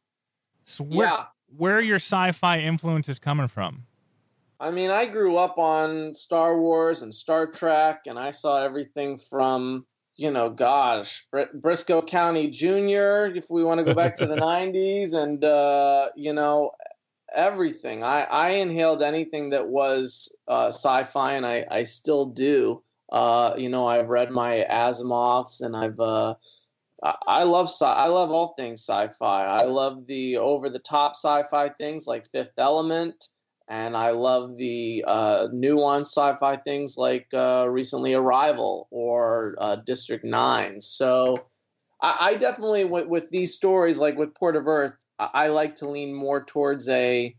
Speaker 5: yeah.
Speaker 3: Where your sci-fi influences coming from?
Speaker 5: I mean, I grew up on Star Wars and Star Trek, and I saw everything from, you know, gosh, Br- Brisco County Jr., if we want to go back to the 90s, and, uh, you know, everything. I, I inhaled anything that was uh, sci fi, and I, I still do. Uh, you know, I've read my Asimovs, and I've. I I love sci. I love all things sci-fi. I love the over-the-top sci-fi things like Fifth Element and I love the uh, nuanced sci-fi things like uh, recently Arrival or uh, District Nine. So I, I definitely with, with these stories, like with Port of Earth, I, I like to lean more towards a.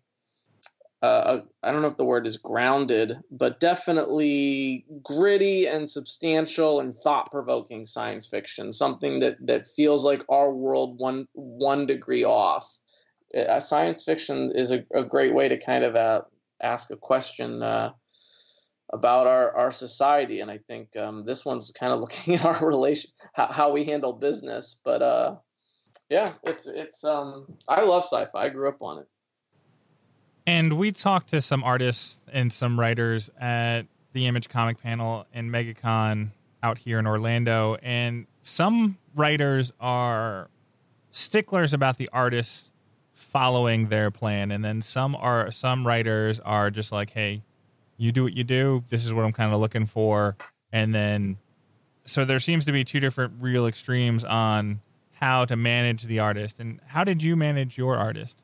Speaker 5: Uh, I don't know if the word is grounded, but definitely gritty and substantial and thought-provoking science fiction. Something that that feels like our world one one degree off uh, science fiction is a, a great way to kind of uh, ask a question uh, about our, our society. And I think um, this one's kind of looking at our relation, how, how we handle business. But uh, yeah, it's, it's, um, I love sci-fi. I grew up on it.
Speaker 3: And we talked to some artists and some writers at the Image Comic Panel and MegaCon out here in Orlando, and some writers are sticklers about the artists following their plan, and then some are some writers are just like, "Hey, you do what you do. This is what I'm kind of looking for," and then so there seems to be two different real extremes on how to manage the artist. And how did you manage your artist?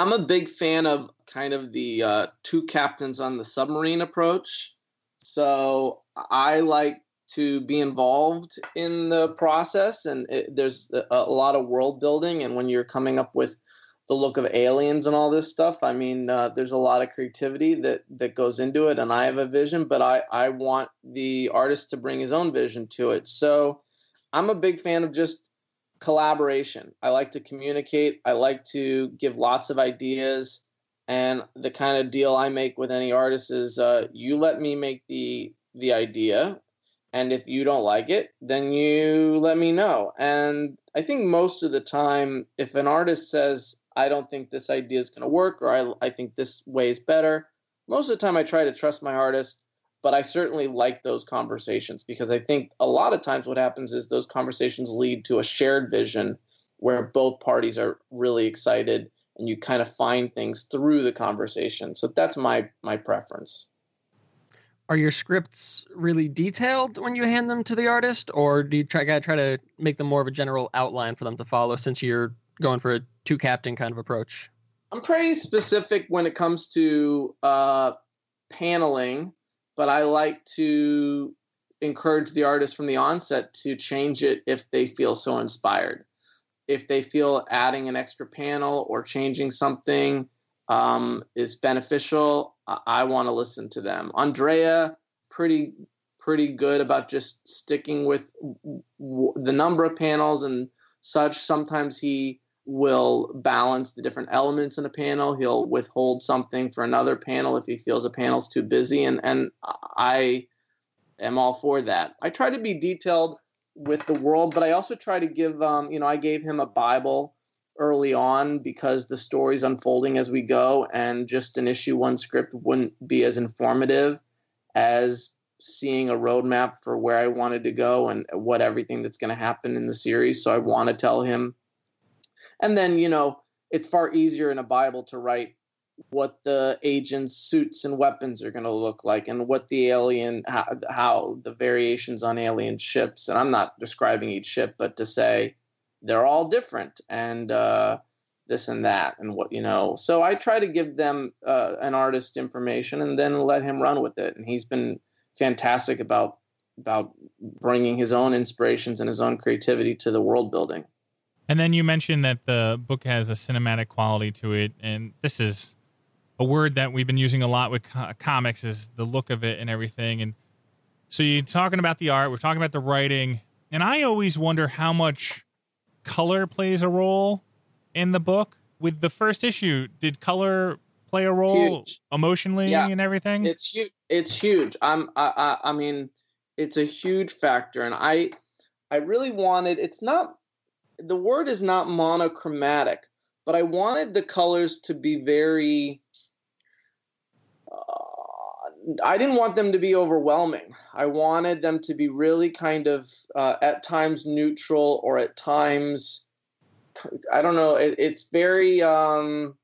Speaker 5: I'm a big fan of kind of the uh, two captains on the submarine approach. So I like to be involved in the process, and it, there's a, a lot of world building. And when you're coming up with the look of aliens and all this stuff, I mean, uh, there's a lot of creativity that that goes into it. And I have a vision, but I I want the artist to bring his own vision to it. So I'm a big fan of just collaboration. I like to communicate. I like to give lots of ideas. And the kind of deal I make with any artist is uh, you let me make the the idea, and if you don't like it, then you let me know. And I think most of the time, if an artist says, I don't think this idea is going to work, or I, I think this way is better, most of the time I try to trust my artist. But I certainly like those conversations because I think a lot of times what happens is those conversations lead to a shared vision where both parties are really excited and you kind of find things through the conversation. So that's my my preference.
Speaker 4: Are your scripts really detailed when you hand them to the artist, or do you try gotta try to make them more of a general outline for them to follow since you're going for a two captain kind of approach?
Speaker 5: I'm pretty specific when it comes to uh, paneling, but I like to encourage the artist from the onset to change it if they feel so inspired. If they feel adding an extra panel or changing something um, is beneficial, I, I want to listen to them. Andrea, pretty pretty good about just sticking with w- w- the number of panels and such. Sometimes he will balance the different elements in a panel. He'll withhold something for another panel if he feels a panel's too busy, and and I am all for that. I try to be detailed with the world, but I also try to give um, you know I gave him a Bible early on because the story's unfolding as we go, and just an issue one script wouldn't be as informative as seeing a roadmap for where I wanted to go and what everything that's going to happen in the series. So I want to tell him and then, you know, it's far easier in a Bible to write what the agent's suits and weapons are going to look like and what the alien how, how, the variations on alien ships and i'm not describing each ship but to say they're all different and uh, this and that and what you know. So i try to give them uh, an artist information and then let him run with it. And he's been fantastic about about bringing his own inspirations and his own creativity to the world building
Speaker 3: and then you mentioned that the book has a cinematic quality to it, and this is a word that we've been using a lot with co- comics is the look of it and everything. And so you're talking about the art, we're talking about the writing, and I always wonder how much color plays a role in the book. With the first issue, did color play a role
Speaker 5: Huge.
Speaker 3: emotionally
Speaker 5: Yeah.
Speaker 3: and everything?
Speaker 5: It's huge. It's huge. I'm. I, I. I mean, it's a huge factor, and I. I really wanted. It's not. The word is not monochromatic, but I wanted the colors to be very. Uh, I didn't want them to be overwhelming. I wanted them to be really kind of uh, at times neutral or at times. I don't know. It, it's very. Um,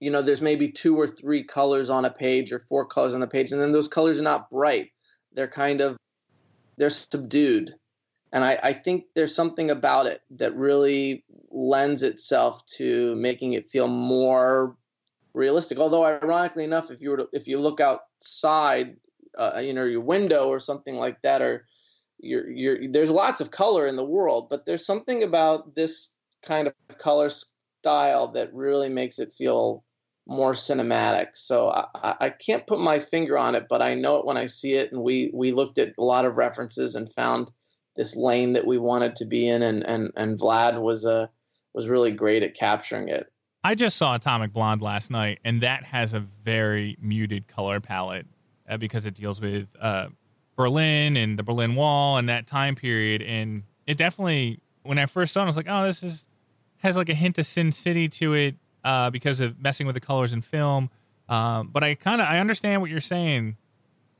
Speaker 5: you know there's maybe two or three colors on a page or four colors on the page and then those colors are not bright they're kind of they're subdued and I, I think there's something about it that really lends itself to making it feel more realistic although ironically enough if you were to, if you look outside uh, you know your window or something like that or there's lots of color in the world but there's something about this kind of color style that really makes it feel more cinematic. So I, I can't put my finger on it, but I know it when I see it. And we we looked at a lot of references and found this lane that we wanted to be in, and and and Vlad was a was really great at capturing it.
Speaker 3: I just saw Atomic Blonde last night, and that has a very muted color palette uh, because it deals with uh, Berlin and the Berlin Wall and that time period. And it definitely, when I first saw it, I was like, oh, this is has like a hint of Sin City to it uh, because of messing with the colors in film. Um, but I kind of I understand what you're saying,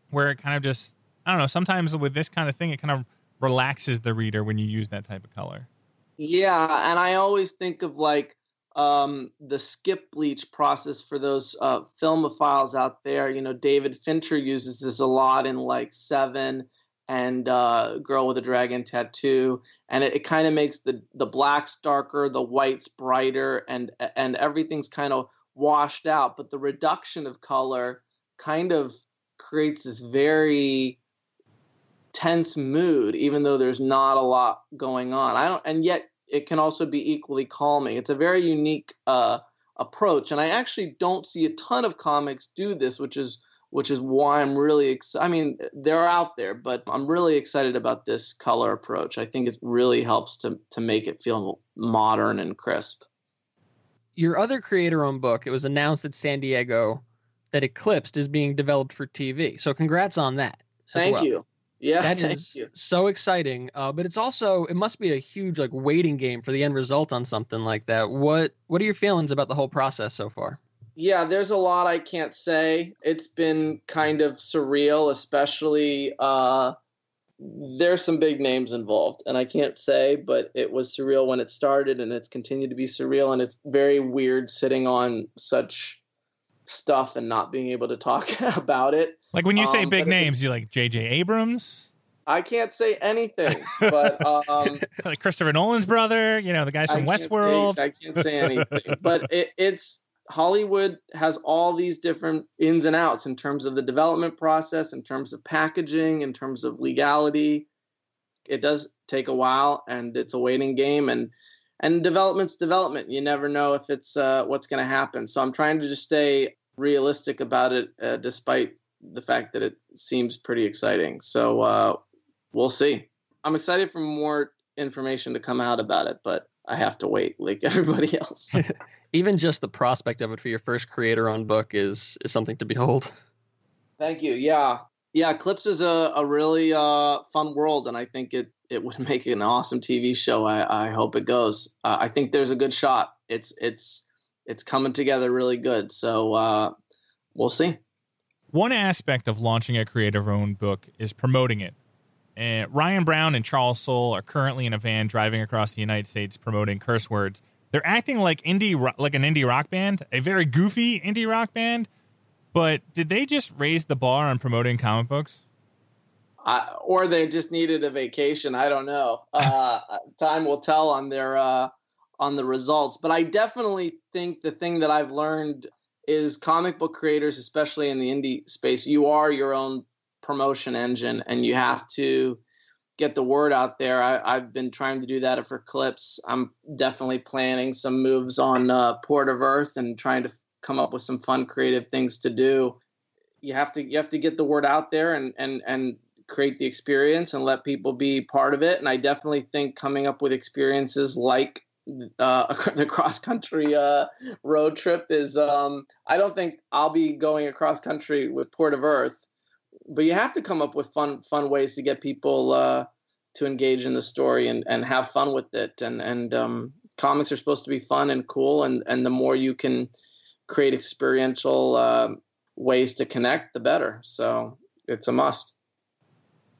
Speaker 3: where it kind of just I don't know. Sometimes with this kind of thing, it kind of relaxes the reader when you use that type of color.
Speaker 5: Yeah, and I always think of like um, the skip bleach process for those uh, filmophiles out there. You know, David Fincher uses this a lot in like Seven and uh, Girl with a Dragon Tattoo, and it, it kind of makes the the blacks darker, the whites brighter, and and everything's kind of washed out. But the reduction of color kind of creates this very tense mood, even though there's not a lot going on. I don't, and yet it can also be equally calming. It's a very unique uh, approach, and I actually don't see a ton of comics do this, which is which is why I'm really excited. I mean, they're out there, but I'm really excited about this color approach. I think it really helps to to make it feel modern and crisp.
Speaker 4: Your other creator-owned book, it was announced at San Diego that Eclipsed is being developed for TV. So congrats on that.
Speaker 5: Thank
Speaker 4: well.
Speaker 5: you. Yeah,
Speaker 4: That is so exciting. Uh, but it's also it must be a huge like waiting game for the end result on something like that. What what are your feelings about the whole process so far?
Speaker 5: Yeah, there's a lot I can't say. It's been kind of surreal, especially uh there's some big names involved and I can't say, but it was surreal when it started and it's continued to be surreal and it's very weird sitting on such stuff and not being able to talk about it.
Speaker 3: Like when you say
Speaker 5: Um,
Speaker 3: big names, you like J.J. Abrams,
Speaker 5: I can't say anything, but um
Speaker 3: like Christopher Nolan's brother. You know, the guys from
Speaker 5: say-
Speaker 3: Westworld.
Speaker 5: I can't say anything, but it, it's Hollywood has all these different ins and outs in terms of the development process, in terms of packaging, in terms of legality. It does take a while, and it's a waiting game, and and development's development. You never know if it's uh, what's going to happen. So I'm trying to just stay realistic about it, uh, despite the fact that it seems pretty exciting. So uh, we'll see. I'm excited for more information to come out about it, but I have to wait like everybody else.
Speaker 4: Even just the prospect of it for your first creator-owned book is is something to behold.
Speaker 5: Thank you. Yeah. Yeah, Eclipse is a, a really uh, fun world, and I think it, it would make an awesome TV show. I, I hope it goes. Uh, I think there's a good shot. It's it's it's coming together really good. So uh, we'll see.
Speaker 3: One aspect of launching a creative owned book is promoting it. And Ryan Browne and Charles Soule are currently in a van driving across the United States promoting curse words. They're acting like indie like an indie rock band, a very goofy indie rock band. But did they just raise the bar on promoting comic books?
Speaker 5: uh, or they just needed a vacation. I don't know. Uh, time will tell on their uh, on the results. But I definitely think the thing that I've learned is comic book creators, especially in the indie space, you are your own promotion engine, and you have to get the word out there. I, I've been trying to do that for Eclipse. I'm definitely planning some moves on uh, Port of Earth and trying to come up with some fun, creative things to do. You have to you have to get the word out there and and and create the experience and let people be part of it. And I definitely think coming up with experiences like uh, the cross country uh, road trip is. Um, I don't think I'll be going across country with Port of Earth, but you have to come up with fun fun ways to get people uh, to engage in the story and, and have fun with it. And and um, comics are supposed to be fun and cool. And and the more you can create experiential um ways to connect, the better. So it's a must.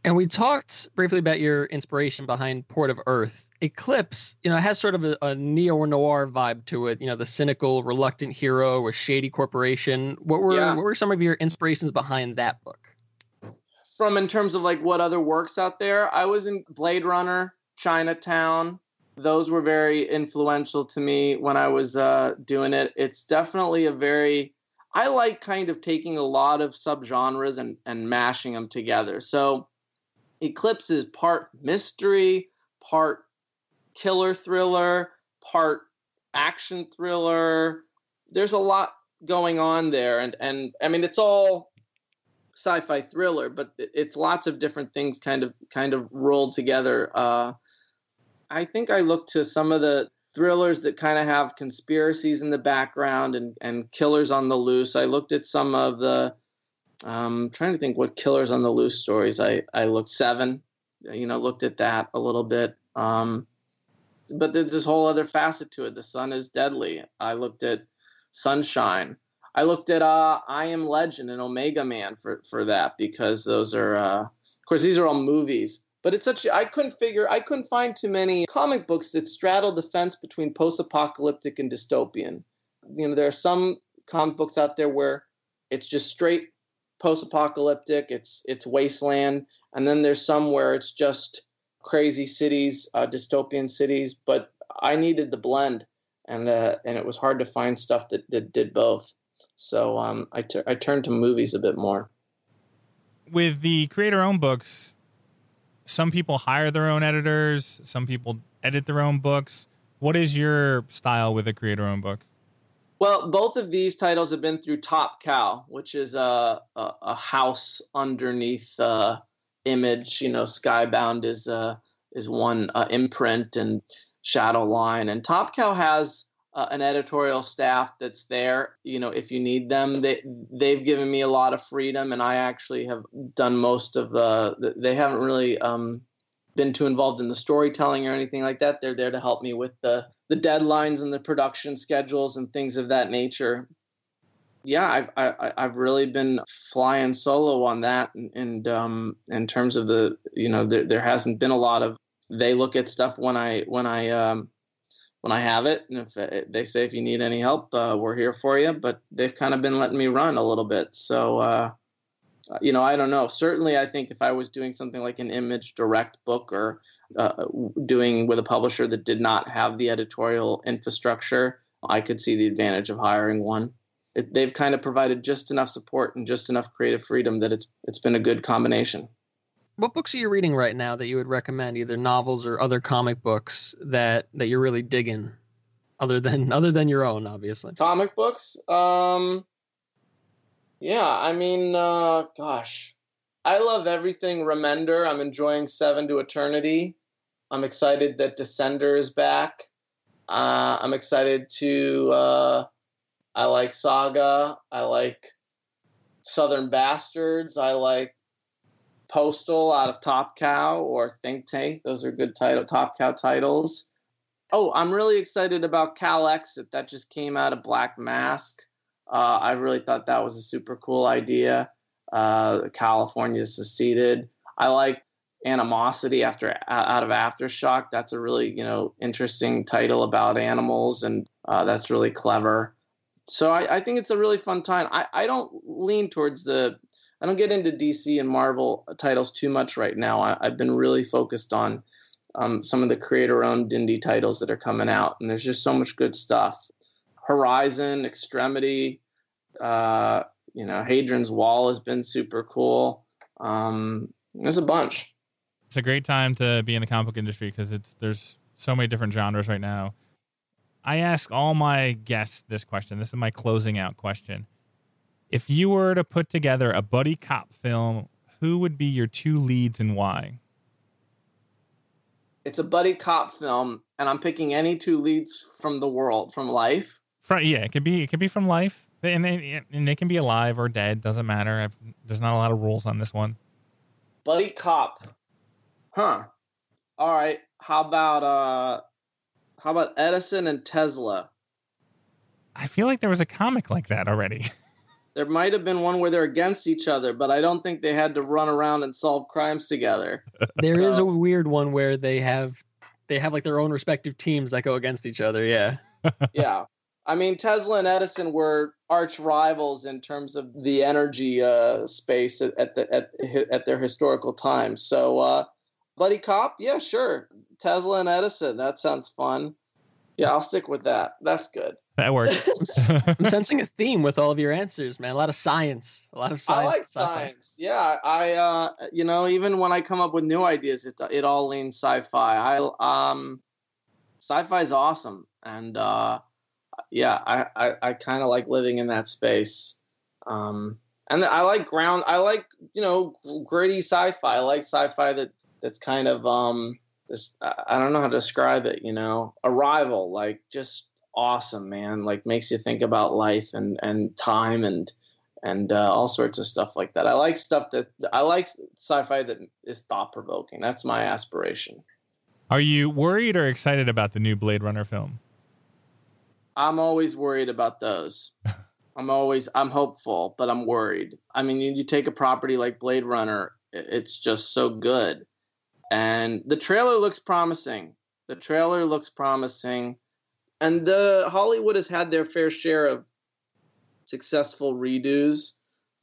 Speaker 4: And we talked briefly about your inspiration behind Port of Earth. Eclipse, you know, has sort of a, a neo noir vibe to it. You know, the cynical, reluctant hero or shady corporation. What were
Speaker 5: Yeah.
Speaker 4: what were some of your inspirations behind that book?
Speaker 5: from in terms of like what other works out there i was in blade runner chinatown those were very influential to me when i was uh, doing it it's definitely a very i like kind of taking a lot of subgenres and and mashing them together so eclipse is part mystery part killer thriller part action thriller there's a lot going on there and and i mean it's all sci-fi thriller, but it's lots of different things kind of kind of rolled together. Uh, I think I looked to some of the thrillers that kind of have conspiracies in the background and and killers on the loose. I looked at some of the um, trying to think what killers on the loose stories. I I looked seven, you know, looked at that a little bit. Um, but there's this whole other facet to it. The sun is deadly. I looked at Sunshine. I looked at uh, I Am Legend and Omega Man for for that because those are, uh, of course, these are all movies. But it's such I couldn't figure I couldn't find too many comic books that straddle the fence between post-apocalyptic and dystopian. You know, there are some comic books out there where it's just straight post-apocalyptic. It's it's wasteland, and then there's some where it's just crazy cities, uh, dystopian cities. But I needed the blend, and uh, and it was hard to find stuff that, that did both. So um, I tur- I turned to movies a bit more.
Speaker 3: With the creator owned books, some people hire their own editors, some people edit their own books. What is your style with a creator owned book?
Speaker 5: Well, both of these titles have been through Top Cow, which is a a, a house underneath uh, Image. You know, Skybound is uh, is one uh, imprint, and Shadowline, and Top Cow has uh, an editorial staff that's there. You know, if you need them, they they've given me a lot of freedom, and I actually have done most of the. They haven't really um, been too involved in the storytelling or anything like that. They're there to help me with the the deadlines and the production schedules and things of that nature. yeah, I've I, I've really been flying solo on that, and, and um, in terms of the you know there there hasn't been a lot of they look at stuff when I when I um, when I have it, and if they say if you need any help, uh, we're here for you. But they've kind of been letting me run a little bit, so uh, you know I don't know. Certainly, I think if I was doing something like an image direct book or uh, doing with a publisher that did not have the editorial infrastructure, I could see the advantage of hiring one it, they've kind of provided just enough support and just enough creative freedom that it's it's been a good combination.
Speaker 4: What books are you reading right now that you would recommend, either novels or other comic books that that you're really digging, other than other than your own, obviously?
Speaker 5: Comic books, um, yeah, I mean, uh, gosh, I love everything Remender. I'm enjoying Seven to Eternity. I'm excited that Descender is back. Uh, I'm excited to. Uh, I like Saga. I like Southern Bastards. I like Postal out of Top Cow or Think Tank. Those are good title Top Cow titles. Oh, I'm really excited about Calexit. That just came out of Black Mask. Uh, I really thought that was a super cool idea. Uh, California seceded. I like Animosity after out of Aftershock. That's a really you know interesting title about animals, and uh, that's really clever so I, I, think it's a really fun time. I, I don't lean towards the I don't get into DC and Marvel titles too much right now. I, have been really focused on um, some of the creator-owned indie titles that are coming out, and there's just so much good stuff. Horizon, Extremity, uh, you know, Hadrian's Wall has been super cool. Um, there's a bunch.
Speaker 3: It's a great time to be in the comic book industry because it's there's so many different genres right now I ask all my guests this question. This is my closing out question. If you were to put together a buddy cop film, who would be your two leads and why?
Speaker 5: It's a buddy cop film, and I'm picking any two leads from the world, from life.
Speaker 3: From, yeah, it could be it could be from life, and they, and they can be alive or dead. Doesn't matter. I've, there's not a lot of rules on this one.
Speaker 5: Buddy cop, huh? All right. How about uh how about Edison and Tesla?
Speaker 3: I feel like there was a comic like that already.
Speaker 5: There might have been one where they're against each other, but I don't think they had to run around and solve crimes together.
Speaker 4: There so. is a weird one where they have they have like their own respective teams that go against each other. Yeah.
Speaker 5: yeah. I mean, Tesla and Edison were arch rivals in terms of the energy uh, space at, at, the at at their historical time. So, uh, buddy cop, yeah, sure. Tesla and Edison. That sounds fun. Yeah, I'll stick with that. That's good.
Speaker 3: That works.
Speaker 4: I'm sensing a theme with all of your answers, man. A lot of science. A lot of science.
Speaker 5: I like science. Yeah, I uh you know, even when I come up with new ideas, it it all leans sci-fi. I um sci-fi is awesome and uh yeah, I I, I kind of like living in that space. Um and I like ground I like, you know, gritty sci-fi. I like sci-fi that that's kind of um this I don't know how to describe it, you know. Arrival, like just awesome, man. Like makes you think about life and and time and and uh, all sorts of stuff like that. I like stuff that I like sci-fi that is thought provoking. That's my aspiration.
Speaker 3: Are you worried or excited about the new Blade Runner film?
Speaker 5: I'm always worried about those. I'm always I'm hopeful, but I'm worried. I mean, you, you take a property like Blade Runner, it's just so good and the trailer looks promising. The trailer looks promising, and the Hollywood has had their fair share of successful redos,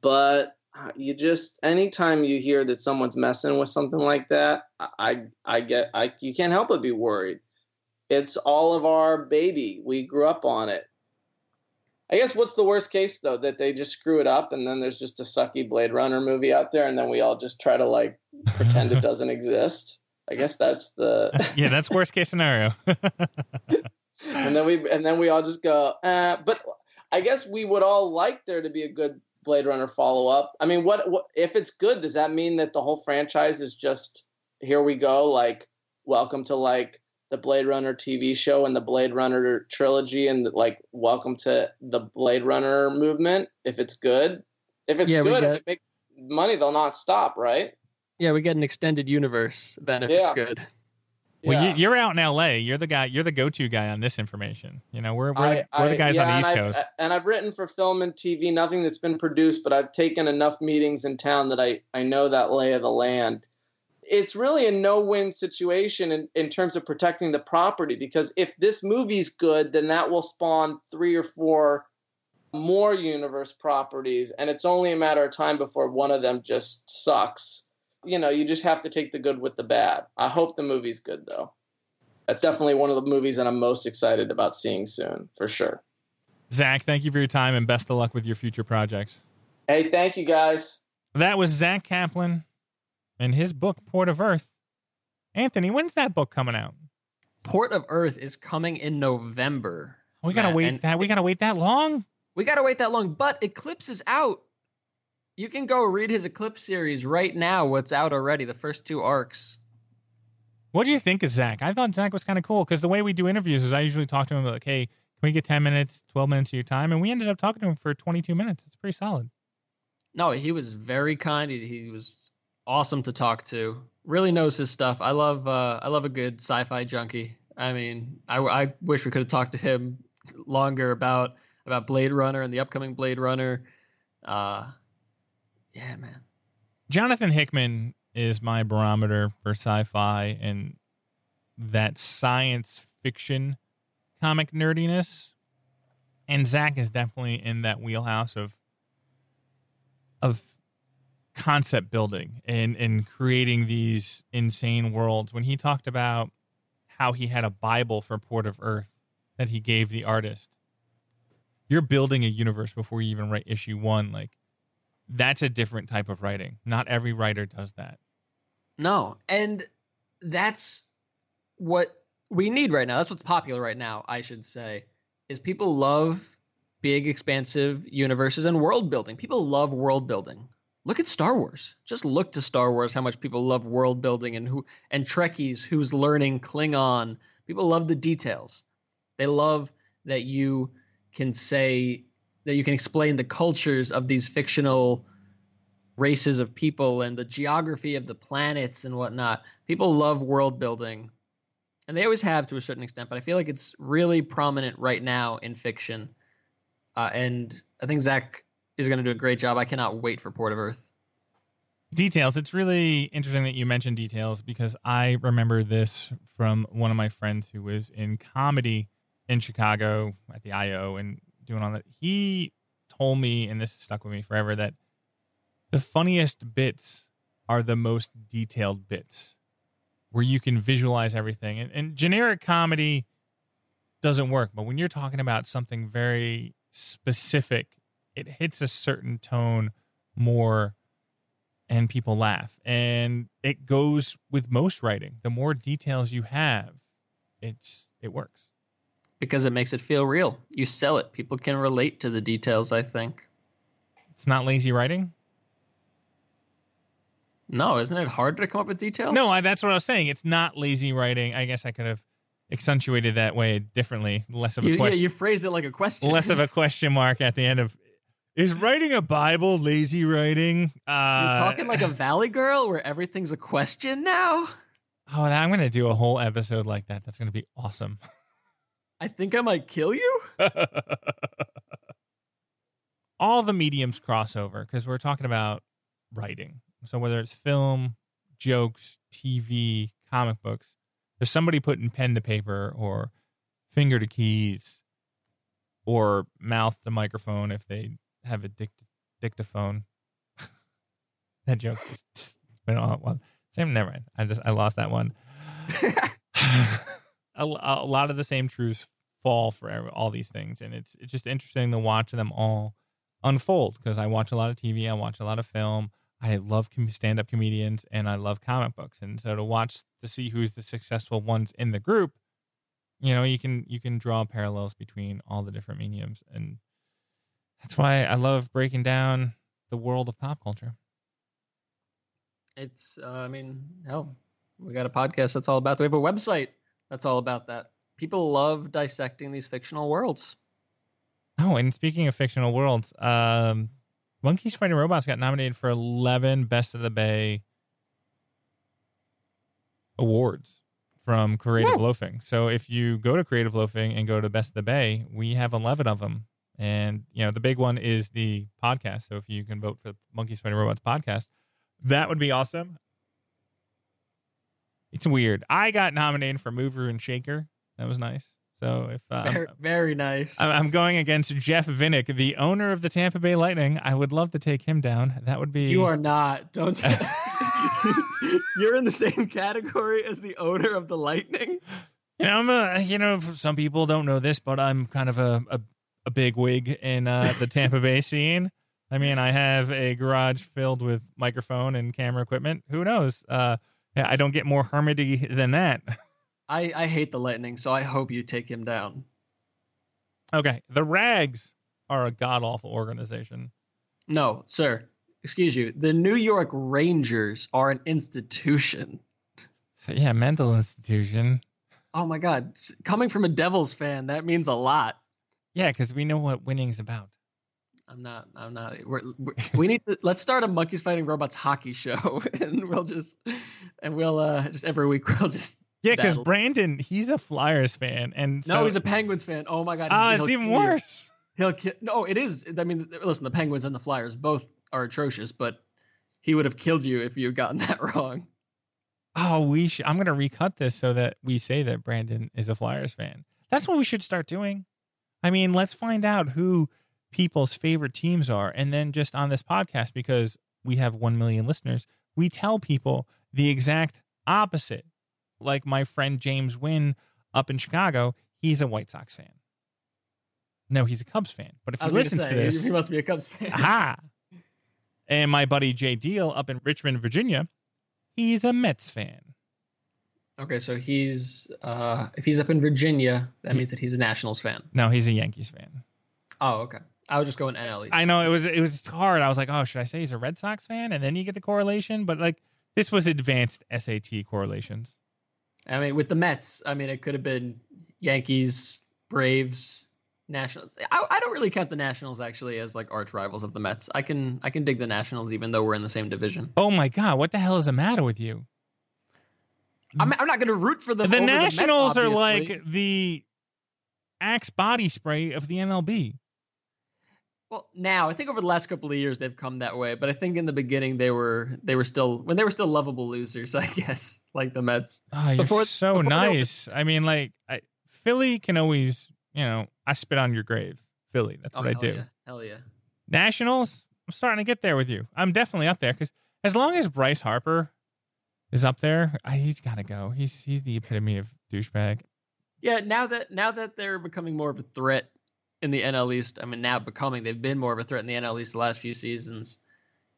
Speaker 5: but uh, you just anytime you hear that someone's messing with something like that, I I get I you can't help but be worried. It's all of our baby. We grew up on it. I guess what's the worst case though that they just screw it up and then there's just a sucky Blade Runner movie out there and then we all just try to like pretend it doesn't exist. I guess that's the
Speaker 3: yeah, that's worst case scenario.
Speaker 5: and then we and then we all just go, uh, but I guess we would all like there to be a good Blade Runner follow up. I mean, what, what if it's good? Does that mean that the whole franchise is just here we go, like welcome to like the Blade Runner TV show and the Blade Runner trilogy and like welcome to the Blade Runner movement if it's good. If it's yeah, good, if it makes money, they'll not stop, right?
Speaker 4: Yeah, we get an extended universe then if yeah. it's good.
Speaker 3: Well,
Speaker 5: Yeah.
Speaker 3: you, you're out in L.A. You're the guy. You're the go-to guy on this information. You know, we're we're, the,
Speaker 5: I-
Speaker 3: we're the guys
Speaker 5: yeah,
Speaker 3: on the East
Speaker 5: I've-
Speaker 3: Coast.
Speaker 5: Uh, and I've written for film and TV, nothing that's been produced, but I've taken enough meetings in town that I, I know that lay of the land. It's really a no win situation in, in terms of protecting the property because if this movie's good, then that will spawn three or four more universe properties, and it's only a matter of time before one of them just sucks. You know, you just have to take the good with the bad. I hope the movie's good, though. That's definitely one of the movies that I'm most excited about seeing soon, for sure.
Speaker 3: Zack, thank you for your time and best of luck with your future projects.
Speaker 5: Hey, thank you guys.
Speaker 3: That was Zack Kaplan and his book Port of Earth. Anthony, when's that book coming out?
Speaker 4: Port of Earth is coming in November.
Speaker 3: We gotta
Speaker 4: Matt,
Speaker 3: wait that. We gotta wait that long.
Speaker 4: We gotta wait that long. But Eclipse is out. You can go read his Eclipse series right now. What's out already? The first two arcs.
Speaker 3: What do you think of Zack? I thought Zack was kind of cool because the way we do interviews is I usually talk to him like, "Hey, can we get ten minutes, twelve minutes of your time?" And we ended up talking to him for twenty-two minutes. It's pretty solid.
Speaker 4: No, he was very kind. He, he was awesome to talk to. Really knows his stuff. I love uh, I love a good sci-fi junkie. I mean, I, I wish we could have talked to him longer about about Blade Runner and the upcoming Blade Runner. Uh, yeah, man.
Speaker 3: Jonathan Hickman is my barometer for sci-fi and that science fiction comic nerdiness. And Zack is definitely in that wheelhouse of of concept building and and creating these insane worlds. When he talked about how he had a Bible for Port of Earth that he gave the artist. You're building a universe before you even write issue one. Like that's a different type of writing. Not every writer does that.
Speaker 4: No, and that's what we need right now. That's what's popular right now, I should say, is people love big, expansive universes and world building. People love world building. Look at Star Wars. Just look to Star Wars. How much people love world building and who and Trekkies who's learning Klingon. People love the details. They love that you can say that you can explain the cultures of these fictional races of people and the geography of the planets and whatnot. People love world building, and they always have to a certain extent. But I feel like it's really prominent right now in fiction, uh, and I think Zack is going to do a great job. I cannot wait for Port of Earth.
Speaker 3: Details. It's really interesting that you mentioned details because I remember this from one of my friends who was in comedy in Chicago at the IO and doing that. He told me, and this stuck with me forever, that the funniest bits are the most detailed bits where you can visualize everything. And, and generic comedy doesn't work, but when you're talking about something very specific, it hits a certain tone more and people laugh. And it goes with most writing. The more details you have, it's it works.
Speaker 4: Because it makes it feel real. You sell it. People can relate to the details, I think.
Speaker 3: It's not lazy writing.
Speaker 4: No, isn't it hard to come up with details?
Speaker 3: No, I, that's what I was saying. It's not lazy writing. I guess I could have accentuated that way differently. Less of a
Speaker 4: you, yeah,
Speaker 3: question.
Speaker 4: you phrased it like a question.
Speaker 3: less of a question mark at the end of. Is writing a Bible lazy writing? Uh,
Speaker 4: You're talking like a Valley Girl where everything's a question now?
Speaker 3: Oh, I'm going to do a whole episode like that. That's going to be awesome.
Speaker 4: I think I might kill you?
Speaker 3: all the mediums cross over because we're talking about writing. So whether it's film, jokes, TV, comic books, there's somebody putting pen to paper or finger to keys or mouth to microphone if they have a dict- dictaphone. that joke just, just went on. Well, same. Never mind. I just I lost that one. a, a lot of the same truths fall for all these things, and it's it's just interesting to watch them all unfold because I watch a lot of TV, I watch a lot of film. I love com- stand-up comedians and I love comic books, and so to watch to see who's the successful ones in the group, you know, you can you can draw parallels between all the different mediums, and that's why I love breaking down the world of pop culture.
Speaker 4: It's, uh, I mean, hell, we got a podcast that's all about. We have a website that's all about that. People love dissecting these fictional worlds.
Speaker 3: Oh, and speaking of fictional worlds, um, Monkeys Fighting Robots got nominated for 11 Best of the Bay awards from Creative
Speaker 4: Woo.
Speaker 3: Loafing. So if you go to Creative Loafing and go to Best of the Bay, we have 11 of them. And, you know, the big one is the podcast. So if you can vote for the Monkeys Fighting Robots podcast, that would be awesome. It's weird. I got nominated for Mover and Shaker. That was nice. So if uh,
Speaker 4: Very, very nice.
Speaker 3: I'm, I'm going against Jeff Vinik, the owner of the Tampa Bay Lightning, I would love to take him down. That would be.
Speaker 4: You are not. Don't. You're in the same category as the owner of the Lightning.
Speaker 3: You know, I'm a, you know, some people don't know this, but I'm kind of a, a, a big wig in uh, the Tampa Bay scene. I mean, I have a garage filled with microphone and camera equipment. Who knows? Uh, yeah, I don't get more hermity than that.
Speaker 4: I, I hate the Lightning, so I hope you take him down.
Speaker 3: Okay, the Rags are a god awful organization.
Speaker 4: No, sir. Excuse you. The New York Rangers are an institution.
Speaker 3: Yeah, mental institution.
Speaker 4: Oh my God. Coming from a Devils fan, that means a lot.
Speaker 3: Yeah, because we know what winning's about.
Speaker 4: I'm not. I'm not. We're, we're, we need to. Let's start a monkeys fighting robots hockey show, and we'll just and we'll uh just every week we'll just.
Speaker 3: Yeah, because. Brandon, he's a Flyers fan, and so
Speaker 4: no, he's a Penguins fan. Oh my god! He'll
Speaker 3: it's even
Speaker 4: you.
Speaker 3: worse.
Speaker 4: He'll kill. No, it is. I mean, listen, the Penguins and the Flyers both are atrocious, but he would have killed you if you had gotten that wrong.
Speaker 3: Oh, we should. I'm gonna recut this so that we say that Brandon is a Flyers fan. That's what we should start doing. I mean, let's find out who people's favorite teams are, and then just on this podcast, because we have one million listeners, we tell people the exact opposite. Like my friend James Wynn up in Chicago, he's a White Sox fan. No, he's a Cubs fan. But if he listens
Speaker 4: to
Speaker 3: to this,
Speaker 4: he must be a Cubs fan.
Speaker 3: Aha. And my buddy Jay Deal up in Richmond, Virginia, he's a Mets fan.
Speaker 4: Okay, so he's uh if he's up in Virginia, that means that he's a Nationals fan.
Speaker 3: No, he's a Yankees fan.
Speaker 4: Oh, okay. I was just going NL East.
Speaker 3: I know it was it was hard. I was like, oh, should I say he's a Red Sox fan? And then you get the correlation. But like this was advanced SAT correlations.
Speaker 4: I mean, with the Mets, I mean, it could have been Yankees, Braves, Nationals. I, I don't really count the Nationals actually as like arch rivals of the Mets. I can I can dig the Nationals even though we're in the same division.
Speaker 3: Oh my god, what the hell is the matter with you?
Speaker 4: I'm, I'm not going to root for them.
Speaker 3: the Nationals
Speaker 4: the Mets,
Speaker 3: are like the Axe body spray of the MLB.
Speaker 4: Well now. I think over the last couple of years they've come that way, but I think in the beginning they were they were still when they were still lovable losers. I guess like the Mets.
Speaker 3: Oh, you're
Speaker 4: Before-
Speaker 3: so
Speaker 4: before they were-
Speaker 3: nice. I mean, like I, Philly can always, you know, I spit on your grave. Philly, that's oh, what I
Speaker 4: Oh,
Speaker 3: do.
Speaker 4: Yeah. Hell yeah.
Speaker 3: Nationals, I'm starting to get there with you. I'm definitely up there because as long as Bryce Harper is up there, I, he's got to go. He's he's the epitome of douchebag.
Speaker 4: Yeah, now that now that they're becoming more of a threat in the NL East, I mean now becoming they've been more of a threat in the NL East the last few seasons.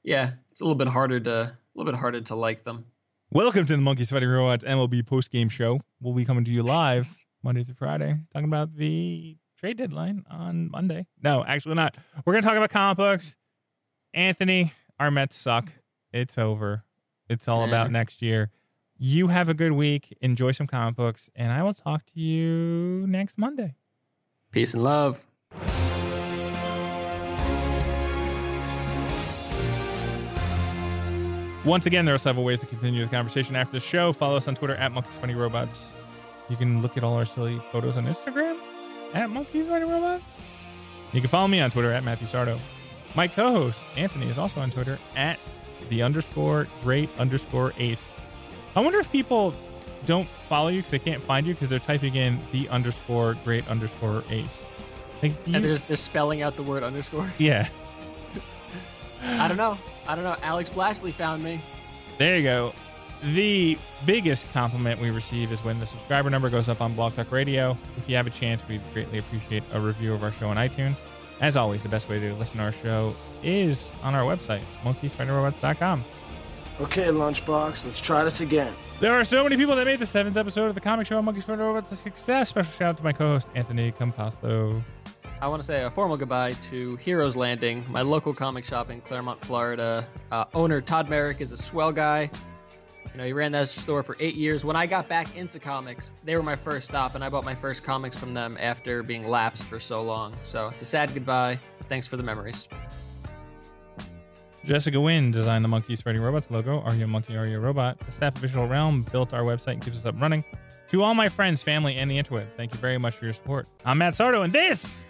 Speaker 4: Yeah, it's a little bit harder to a little bit harder to like them.
Speaker 3: Welcome to the Monkeys Fighting Robots MLB post game show. We'll be coming to you live Monday through Friday, talking about the trade deadline on Monday. No, actually not. We're gonna talk about comic books. Anthony, our Mets suck. It's over. It's all about next year. You have a good week. Enjoy some comic books, and I will talk to you next Monday.
Speaker 4: Peace and love.
Speaker 3: Once again, there are several ways to continue the conversation after the show. Follow us on Twitter at Monkeys Fighting Robots. You can look at all our silly photos on Instagram at Monkeys Fighting Robots. You can follow me on Twitter at Matthew Sardo. My co-host Anthony is also on Twitter at the underscore great underscore ace. I wonder if people don't follow you because they can't find you because they're typing in the underscore great underscore ace. Like, do you-
Speaker 4: And they're they're spelling out the word underscore.
Speaker 3: yeah.
Speaker 4: I don't know. I don't know. Alex Blashley found me.
Speaker 3: There you go. The biggest compliment we receive is when the subscriber number goes up on Blog Talk Radio. If you have a chance, we'd greatly appreciate a review of our show on iTunes. As always, the best way to listen to our show is on our website, monkeysfightingrobots.com.
Speaker 6: Okay, Lunchbox, let's try this again.
Speaker 3: There are so many people that made the seventh episode of the comic show Monkeys Fighting Robots a success. Special shout out to my co-host Anthony Compasto.
Speaker 4: I want to say a formal goodbye to Heroes Landing, my local comic shop in Clermont, Florida. Uh, owner Todd Merrick is a swell guy. You know, he ran that store for eight years. When I got back into comics, they were my first stop, and I bought my first comics from them after being lapsed for so long. So it's a sad goodbye. Thanks for the memories.
Speaker 3: Jessica Wynn designed the Monkeys Fighting Robots logo. Are you a monkey? Are you a robot? The staff of Visual realm built our website and keeps us up running. To all my friends, family, and the interweb, thank you very much for your support. I'm Matt Sardo, and this